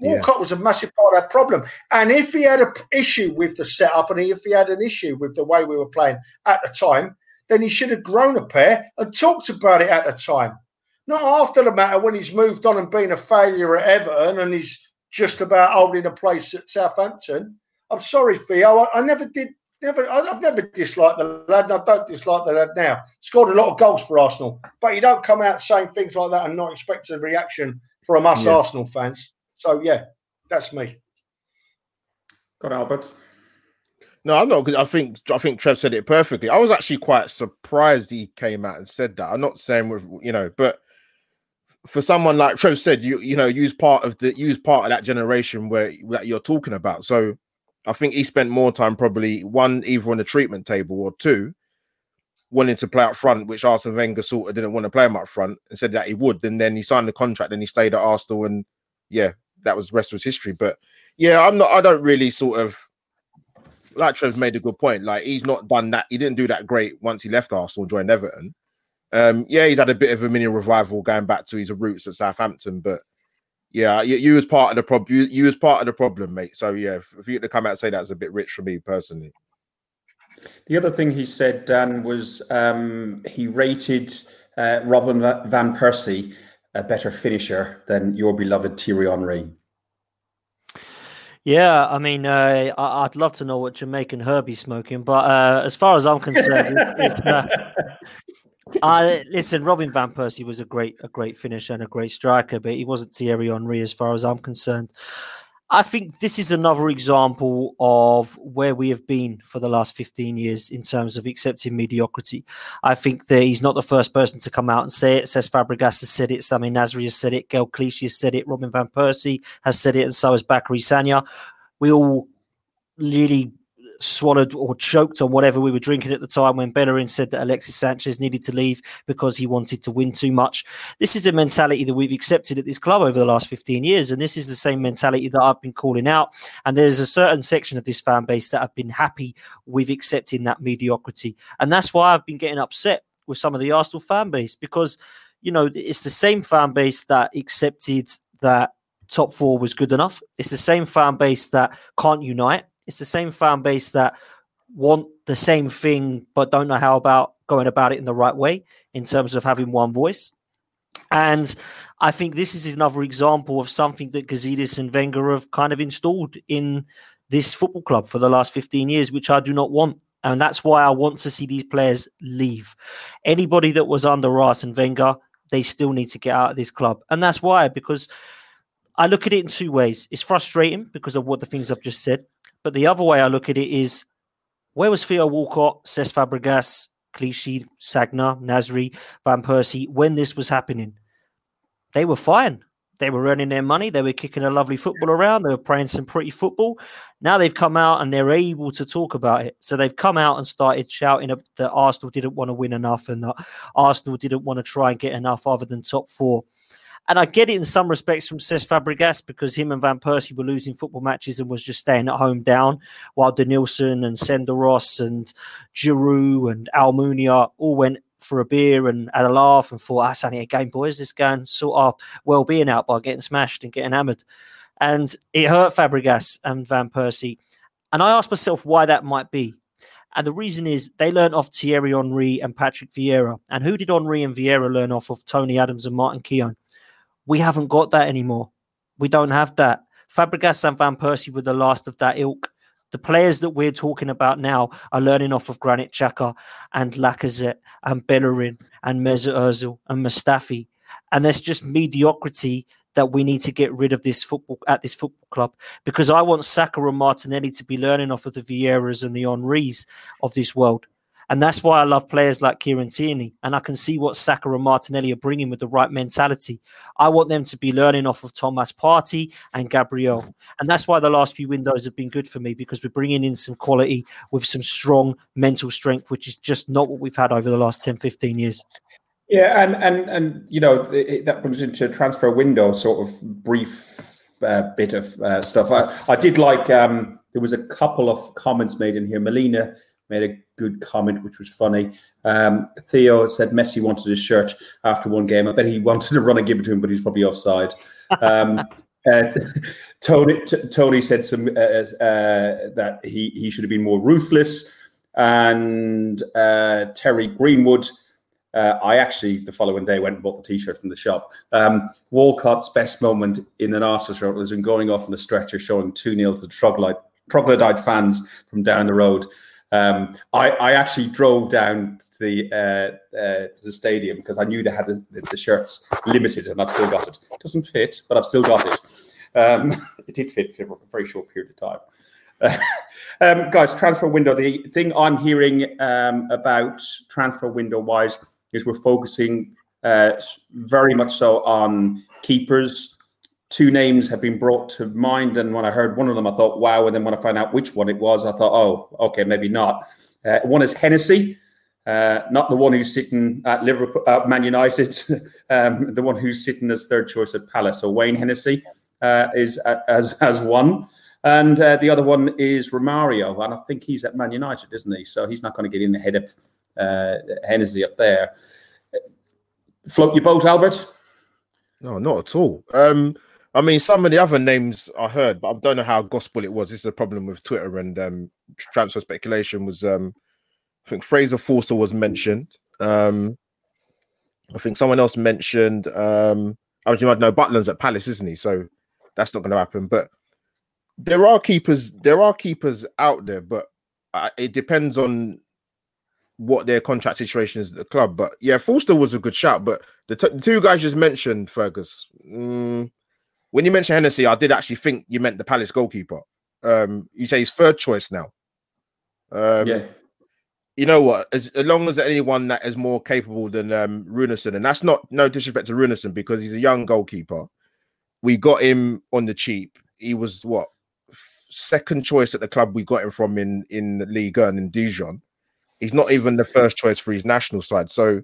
Walcott yeah. was a massive part of that problem. And if he had an issue with the setup and if he had an issue with the way we were playing at the time, then he should have grown a pair and talked about it at the time. Not after the matter when he's moved on and been a failure at Everton and he's just about holding a place at Southampton. I'm sorry, Theo. I, I never did, never. I, have never disliked the lad, and I don't dislike the lad now. Scored a lot of goals for Arsenal, but you don't come out saying things like that and not expect a reaction from us yeah. Arsenal fans. So yeah, that's me. Got Albert. No, I'm not. because I think I think Trev said it perfectly. I was actually quite surprised he came out and said that. I'm not saying with you know, but for someone like Trev said, you you know, use part of the use part of that generation where that you're talking about. So I think he spent more time probably one either on the treatment table or two wanting to play up front, which Arsene Wenger sort of didn't want to play him up front and said that he would. And then he signed the contract and he stayed at Arsenal and yeah, that was rest was history. But yeah, I'm not. I don't really sort of like made a good point. Like he's not done that. He didn't do that great once he left Arsenal and joined Everton. Um, yeah, he's had a bit of a mini revival going back to his roots at Southampton, but yeah, you, you was part of the problem. You, you was part of the problem, mate. So yeah, for you to come out and say that's a bit rich for me personally. The other thing he said, Dan, was um, he rated uh, Robin van Persie a better finisher than your beloved Thierry Henry? Yeah, I mean, uh, I'd love to know what Jamaican Herbie's smoking, but uh, as far as I'm concerned, it's, uh, I listen. Robin van Persie was a great, a great finisher and a great striker, but he wasn't Thierry Henry as far as I'm concerned. I think this is another example of where we have been for the last 15 years in terms of accepting mediocrity. I think that he's not the first person to come out and say it. Cesc Fabregas has said it, Samir Nasri has said it, Gael Clichy has said it, Robin Van Persie has said it, and so has Bakary Sagna. We all really swallowed or choked on whatever we were drinking at the time when Bellerin said that Alexis Sanchez needed to leave because he wanted to win too much. This is a mentality that we've accepted at this club over the last 15 years. And this is the same mentality that I've been calling out. And there's a certain section of this fan base that have been happy with accepting that mediocrity. And that's why I've been getting upset with some of the Arsenal fan base because, you know, it's the same fan base that accepted that top four was good enough. It's the same fan base that can't unite. It's the same fan base that want the same thing but don't know how about going about it in the right way in terms of having one voice. And I think this is another example of something that Gazidis and Wenger have kind of installed in this football club for the last 15 years, which I do not want And that's why I want to see these players leave. Anybody that was under Arsene Wenger, they still need to get out of this club. And that's why, because I look at it in two ways. It's frustrating because of what the things I've just said. But the other way I look at it is where was Theo Walcott, Cesc Fabregas, Clichy, Sagna, Nasri, Van Persie when this was happening? They were fine. They were earning their money. They were kicking a lovely football around. They were playing some pretty football. Now they've come out and they're able to talk about it. So they've come out and started shouting that Arsenal didn't want to win enough and that Arsenal didn't want to try and get enough other than top four. And I get it in some respects from Cesc Fabregas because him and Van Persie were losing football matches and was just staying at home down, while Denilson and Senderos and Giroud and Almunia all went for a beer and had a laugh and thought, that's only a game, boys. Let's go sort our well being out by getting smashed and getting hammered. And it hurt Fabregas and Van Persie. And I asked myself why that might be. And the reason is they learned off Thierry Henry and Patrick Vieira. And who did Henry and Vieira learn off of? Tony Adams and Martin Keown. We haven't got that anymore. We don't have that. Fabregas and Van Persie were the last of that ilk. The players that we're talking about now are learning off of Granit Xhaka and Lacazette and Bellerin and Mesut Ozil and Mustafi. And there's just mediocrity that we need to get rid of this football at this football club because I want Saka and Martinelli to be learning off of the Vieiras and the Henrys of this world. And that's why I love players like Kieran Tierney. And I can see what Saka and Martinelli are bringing with the right mentality. I want them to be learning off of Thomas Partey and Gabriel. And that's why the last few windows have been good for me because we're bringing in some quality with some strong mental strength, which is just not what we've had over the last 10, 15 years. Yeah, and and and you know it, that brings into transfer window sort of brief uh, bit of uh, stuff. I, I did like um, there was a couple of comments made in here. Melina made a good comment, which was funny. Um, Theo said Messi wanted his shirt after one game. I bet he wanted to run and give it to him, but he's probably offside. Um, uh, Tony, t- Tony said some uh, uh, that he, he should have been more ruthless. And uh, Terry Greenwood, uh, I actually the following day went and bought the T-shirt from the shop. Um, Walcott's best moment in an Arsenal shirt was in going off on a stretcher, showing two 0 to the troglodyte, troglodyte fans from down the road. Um, I, I, actually drove down to the uh, uh, the stadium because I knew they had the, the, shirts limited, and I've still got it. It doesn't fit, but I've still got it. Um, it did fit for a very short period of time. Uh, um, guys, transfer window. The thing I'm hearing um, about transfer window wise is we're focusing uh, very much so on keepers two names have been brought to mind. And when I heard one of them, I thought, wow. And then when I found out which one it was, I thought, oh, okay, maybe not. Uh, one is Hennessy, uh, not the one who's sitting at Liverpool, uh, Man United, um, the one who's sitting as third choice at Palace. So Wayne Hennessy uh, is uh, as as one. And uh, the other one is Romario, and I think he's at Man United, isn't he? So he's not going to get in ahead of Hennessy up there. Float your boat, Albert? No, not at all. Um, I mean, some of the other names I heard, but I don't know how gospel it was. This is a problem with Twitter and um, transfer speculation. Was um, I think Fraser Forster was mentioned. Um, I think someone else mentioned. Um, I mean, you might know Butland's at Palace, isn't he? So that's not going to happen. But there are keepers. There are keepers out there, but uh, it depends on what their contract situation is at the club. But yeah, Forster was a good shout. But the, t- the two guys just mentioned, Fergus. Mm, when you mentioned Hennessy, I did actually think you meant the Palace goalkeeper. Um, you say he's third choice now. Um, yeah. You know what? As, as long as anyone that is more capable than um, Runarsson, and that's not no disrespect to Runarsson because he's a young goalkeeper. We got him on the cheap. He was what second choice at the club we got him from in in Ligue 1 in Dijon. He's not even the first choice for his national side. So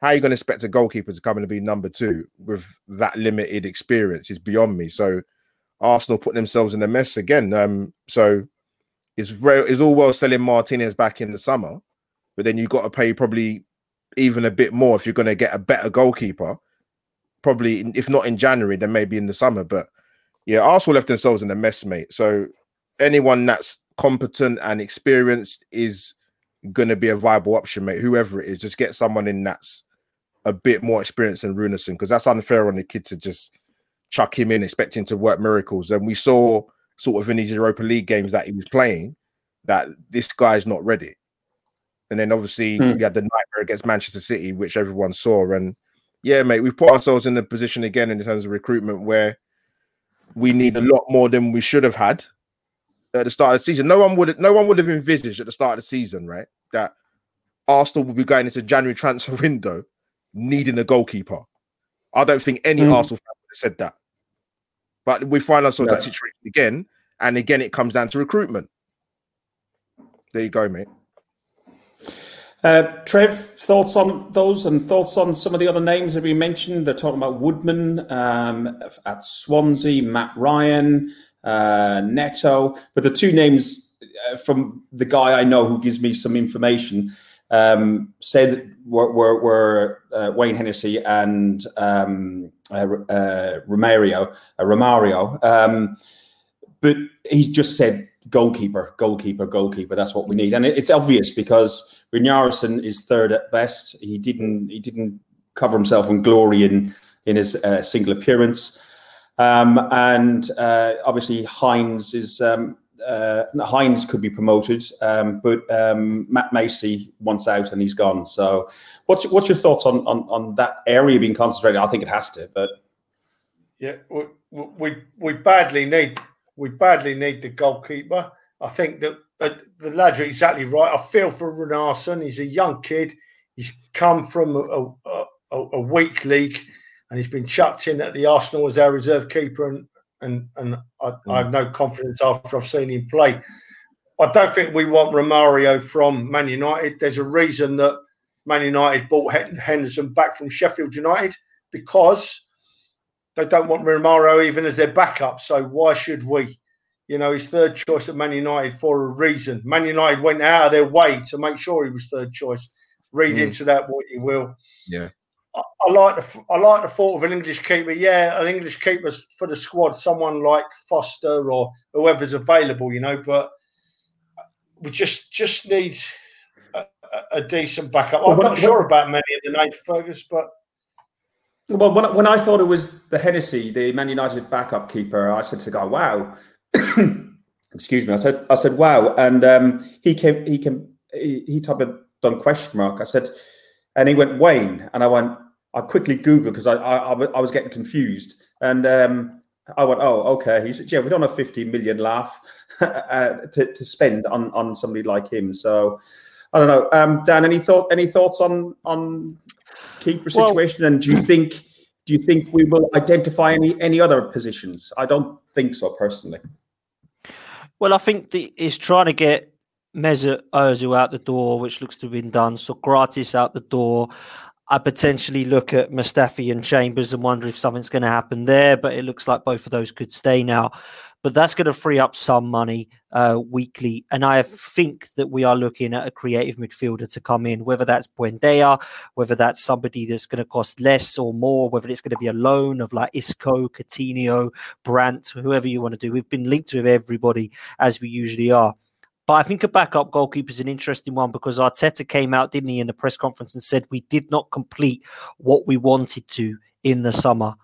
how are you going to expect a goalkeeper to come in and be number two with that limited experience is beyond me. So Arsenal put themselves in a mess again. Um, so it's very it's all well selling Martinez back in the summer, but then you've got to pay probably even a bit more if you're going to get a better goalkeeper. Probably if not in January, then maybe in the summer. But yeah, Arsenal left themselves in a mess, mate. So anyone that's competent and experienced is going to be a viable option, mate. Whoever it is, just get someone in that's a bit more experience than Runarsson because that's unfair on the kid to just chuck him in expecting to work miracles. And we saw sort of in these Europa League games that he was playing that this guy's not ready. and then obviously mm. we had the nightmare against Manchester City, which everyone saw. And yeah, mate, we've put ourselves in the position again in terms of recruitment where we need a lot more than we should have had at the start of the season. No one would no one would have envisaged at the start of the season, right, that Arsenal would be going into January transfer window needing a goalkeeper. I don't think any mm. Arsenal fan would have said that. But we find ourselves no. in that situation again, and again it comes down to recruitment. There you go, mate. Uh, Trev, thoughts on those and thoughts on some of the other names that we mentioned? They're talking about Woodman um, at Swansea, Matt Ryan, uh, Neto, but the two names uh, from the guy I know who gives me some information um, said were, were, were uh, Wayne Hennessy and um, uh, uh, Romario, uh, Romario. Um, but he's just said goalkeeper, goalkeeper, goalkeeper. That's what we need, and it, it's obvious because Runarsson is third at best. He didn't he didn't cover himself in glory in in his uh, single appearance, um, and uh, obviously Hines is. Um, uh, Hines could be promoted, um, but um, Matt Macey wants out and he's gone. So, what's what's your thoughts on, on on that area being concentrated? I think it has to, but yeah, we we, we badly need we badly need the goalkeeper. I think that uh, the lads are exactly right. I feel for Runarsson. He's a young kid. He's come from a, a, a, weak league, and he's been chucked in at the Arsenal as our reserve keeper, and and and I, mm. I have no confidence after I've seen him play. I don't think we want Romario from Man United. There's a reason that Man United bought Henderson back from Sheffield United because they don't want Romario even as their backup. So why should we? You know, he's third choice at Man United for a reason. Man United went out of their way to make sure he was third choice. Read mm. into that what you will. Yeah. I, I like the I like the thought of an English keeper. Yeah, an English keeper for the squad, someone like Forster or whoever's available. You know, but we just just need a, a decent backup. I'm not sure about many of the names, Fergus, but well, when, when I thought it was the Hennessy, the Man United backup keeper, I said to the guy, "Wow." Excuse me. I said, "I said, wow," and um, he came. He came. He, he typed a done question mark. I said, and he went Wayne, and I went. I quickly googled because I, I I was getting confused, and um, I went, "Oh, okay." He said, "Yeah, we don't have 15 million laugh uh, to to spend on on somebody like him." So. I don't know, um, Dan. Any thought? Any thoughts on on keeper situation? Well, and do you think do you think we will identify any any other positions? I don't think so personally. Well, I think the, it's trying to get Mesut Ozil out the door, which looks to have been done. Sokratis out the door. I potentially look at Mustafi and Chambers and wonder if something's going to happen there, but it looks like both of those could stay now but that's going to free up some money uh, weekly. And I think that we are looking at a creative midfielder to come in, whether that's Buendia, whether that's somebody that's going to cost less or more, whether it's going to be a loan of like Isco, Coutinho, Brandt, whoever you want to do. We've been linked with everybody as we usually are. But I think a backup goalkeeper is an interesting one because Arteta came out, didn't he, in the press conference and said we did not complete what we wanted to in the summer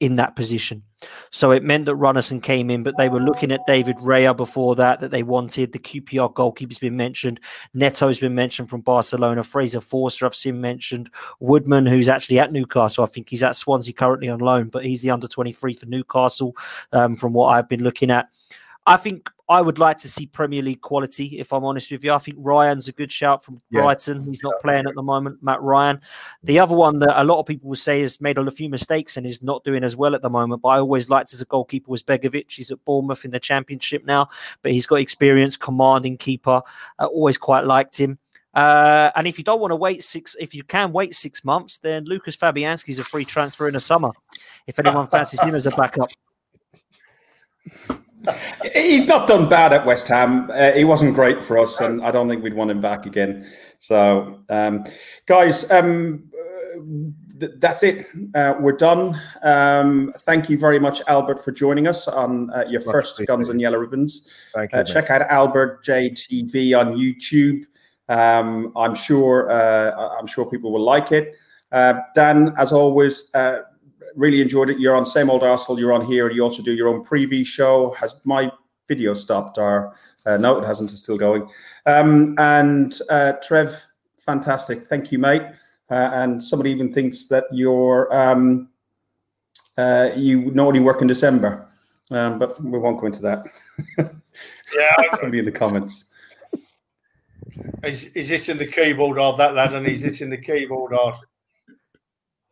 in that position. So it meant that Runarsson came in, but they were looking at David Raya before that, that they wanted. The QPR goalkeeper's been mentioned. Neto's been mentioned from Barcelona. Fraser Forster, I've seen mentioned. Woodman, who's actually at Newcastle. I think he's at Swansea currently on loan, but he's the under 23 for Newcastle um, from what I've been looking at. I think I would like to see Premier League quality, if I'm honest with you. I think Ryan's a good shout from yeah. Brighton. He's not playing at the moment, Matt Ryan. The other one that a lot of people will say has made a few mistakes and is not doing as well at the moment, but I always liked as a goalkeeper was Begovic. He's at Bournemouth in the Championship now, but he's got experience commanding keeper. I always quite liked him. Uh, and if you don't want to wait six, if you can wait six months, then Lucas Fabianski is a free transfer in the summer. If anyone fancies him as a backup. He's not done bad at West Ham. Uh, he wasn't great for us, and I don't think we'd want him back again. So, um, guys, um, th- that's it. Uh, we're done. Um, thank you very much, Albert, for joining us on uh, your first Guns and Yellow Ribbons. Thank you. Uh, check out Albert JTV on YouTube. Um, I'm sure. Uh, I'm sure people will like it. Uh, Dan, as always really enjoyed it. You're on same old Arsenal. You're on here. You also do your own preview show. Has my video stopped? Or uh, no, it hasn't. It's still going. Um, and uh, Trev, fantastic. Thank you, mate. Uh, and somebody even thinks that you're um, uh, you only work in December, um, but we won't go into that. Yeah, somebody in the comments. is, is this in the keyboard art, that lad, and is this in the keyboard art?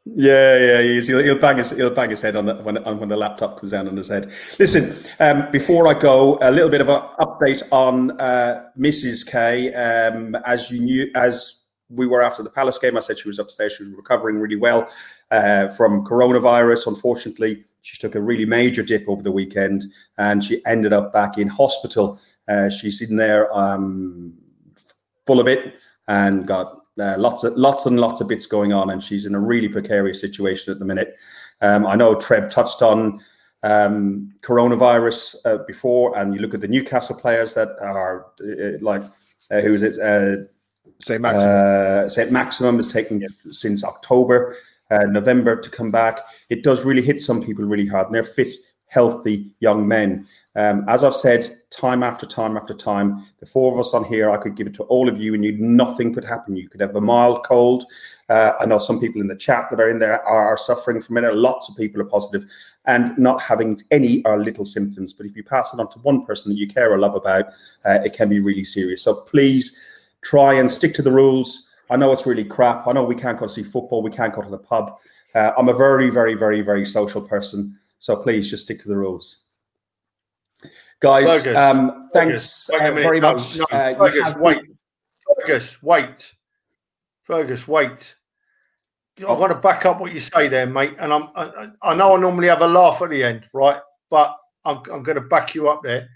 Yeah, yeah. He'll, he'll bang his he'll bang his head on the when when the laptop comes down on his head. Listen, um, before I go, a little bit of an update on uh, Mrs. K. Um, as you knew, as we were after the Palace game, I said she was upstairs. She was recovering really well uh, from coronavirus. Unfortunately, she took a really major dip over the weekend, and she ended up back in hospital. Uh, she's in there um, full of it and got uh, lots of lots and lots of bits going on, and she's in a really precarious situation at the minute. Um, I know Trev touched on um, coronavirus uh, before, and you look at the Newcastle players that are uh, like uh, who is it? Uh, Say Max. uh, Saint-Maximin is taking since October, uh, November to come back. It does really hit some people really hard, and they're fit, healthy young men. Um, as I've said time after time after time, the four of us on here, I could give it to all of you, and you nothing could happen. You could have a mild cold. Uh, I know some people in the chat that are in there are, are suffering from it. Lots of people are positive and not having any or little symptoms. But if you pass it on to one person that you care or love about, uh, it can be really serious. So please try and stick to the rules. I know it's really crap. I know we can't go see football. We can't go to the pub. Uh, I'm a very, very, very, very social person. So please just stick to the rules. Guys, Fergus, um, thanks a uh, very much. no, Uh, Fergus, wait. Fergus, wait. Fergus, wait. I've got to back up what you say there, mate. And I'm, I, I know I normally have a laugh at the end, right? But I'm, I'm going to back you up there.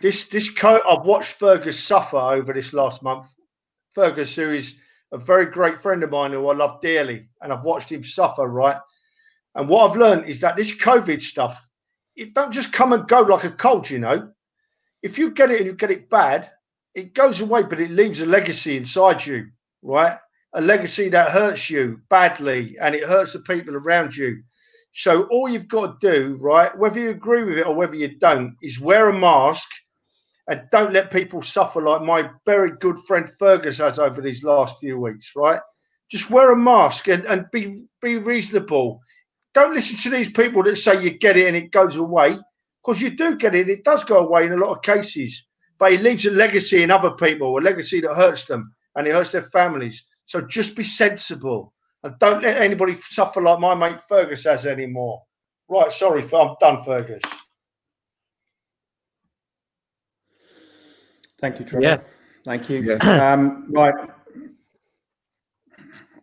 This, this co- I've watched Fergus suffer over this last month. Fergus, who is a very great friend of mine who I love dearly, and I've watched him suffer, right? And what I've learned is that this COVID stuff, it don't just come and go like a cold, you know. If you get it and you get it bad, it goes away, but it leaves a legacy inside you, right? A legacy that hurts you badly and it hurts the people around you. So all you've got to do, right, whether you agree with it or whether you don't, is wear a mask and don't let people suffer like my very good friend Fergus has over these last few weeks, right? Just wear a mask and, and be be reasonable. Don't listen to these people that say you get it and it goes away, because you do get it. It does go away in a lot of cases, but it leaves a legacy in other people, a legacy that hurts them and it hurts their families. So just be sensible and don't let anybody suffer like my mate Fergus has anymore. Right, sorry, I'm done, Fergus. Thank you, Trevor. Yeah. Thank you. Yeah. Um, right.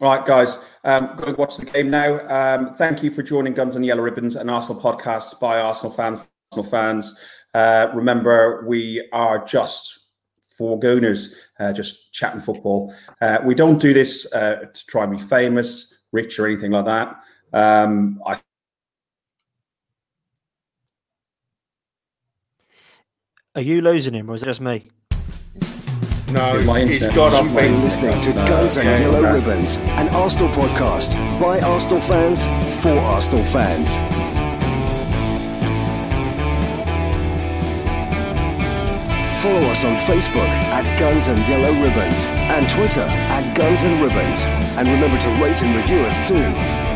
Right, guys, um, got to watch the game now. Um, thank you for joining Guns and Yellow Ribbons, an Arsenal podcast by Arsenal fans. Arsenal fans. Uh, remember, we are just four gooners, uh, just chatting football. Uh, we don't do this uh, to try and be famous, rich, or anything like that. Um, I Are you losing him, or is it just me? No, My he's internet. gone off You've been listening to No, Guns and yeah, Yellow okay. Ribbons, an Arsenal podcast by Arsenal fans for Arsenal fans. Follow us on Facebook at Guns and Yellow Ribbons and Twitter at Guns and Ribbons. And remember to rate and review us too.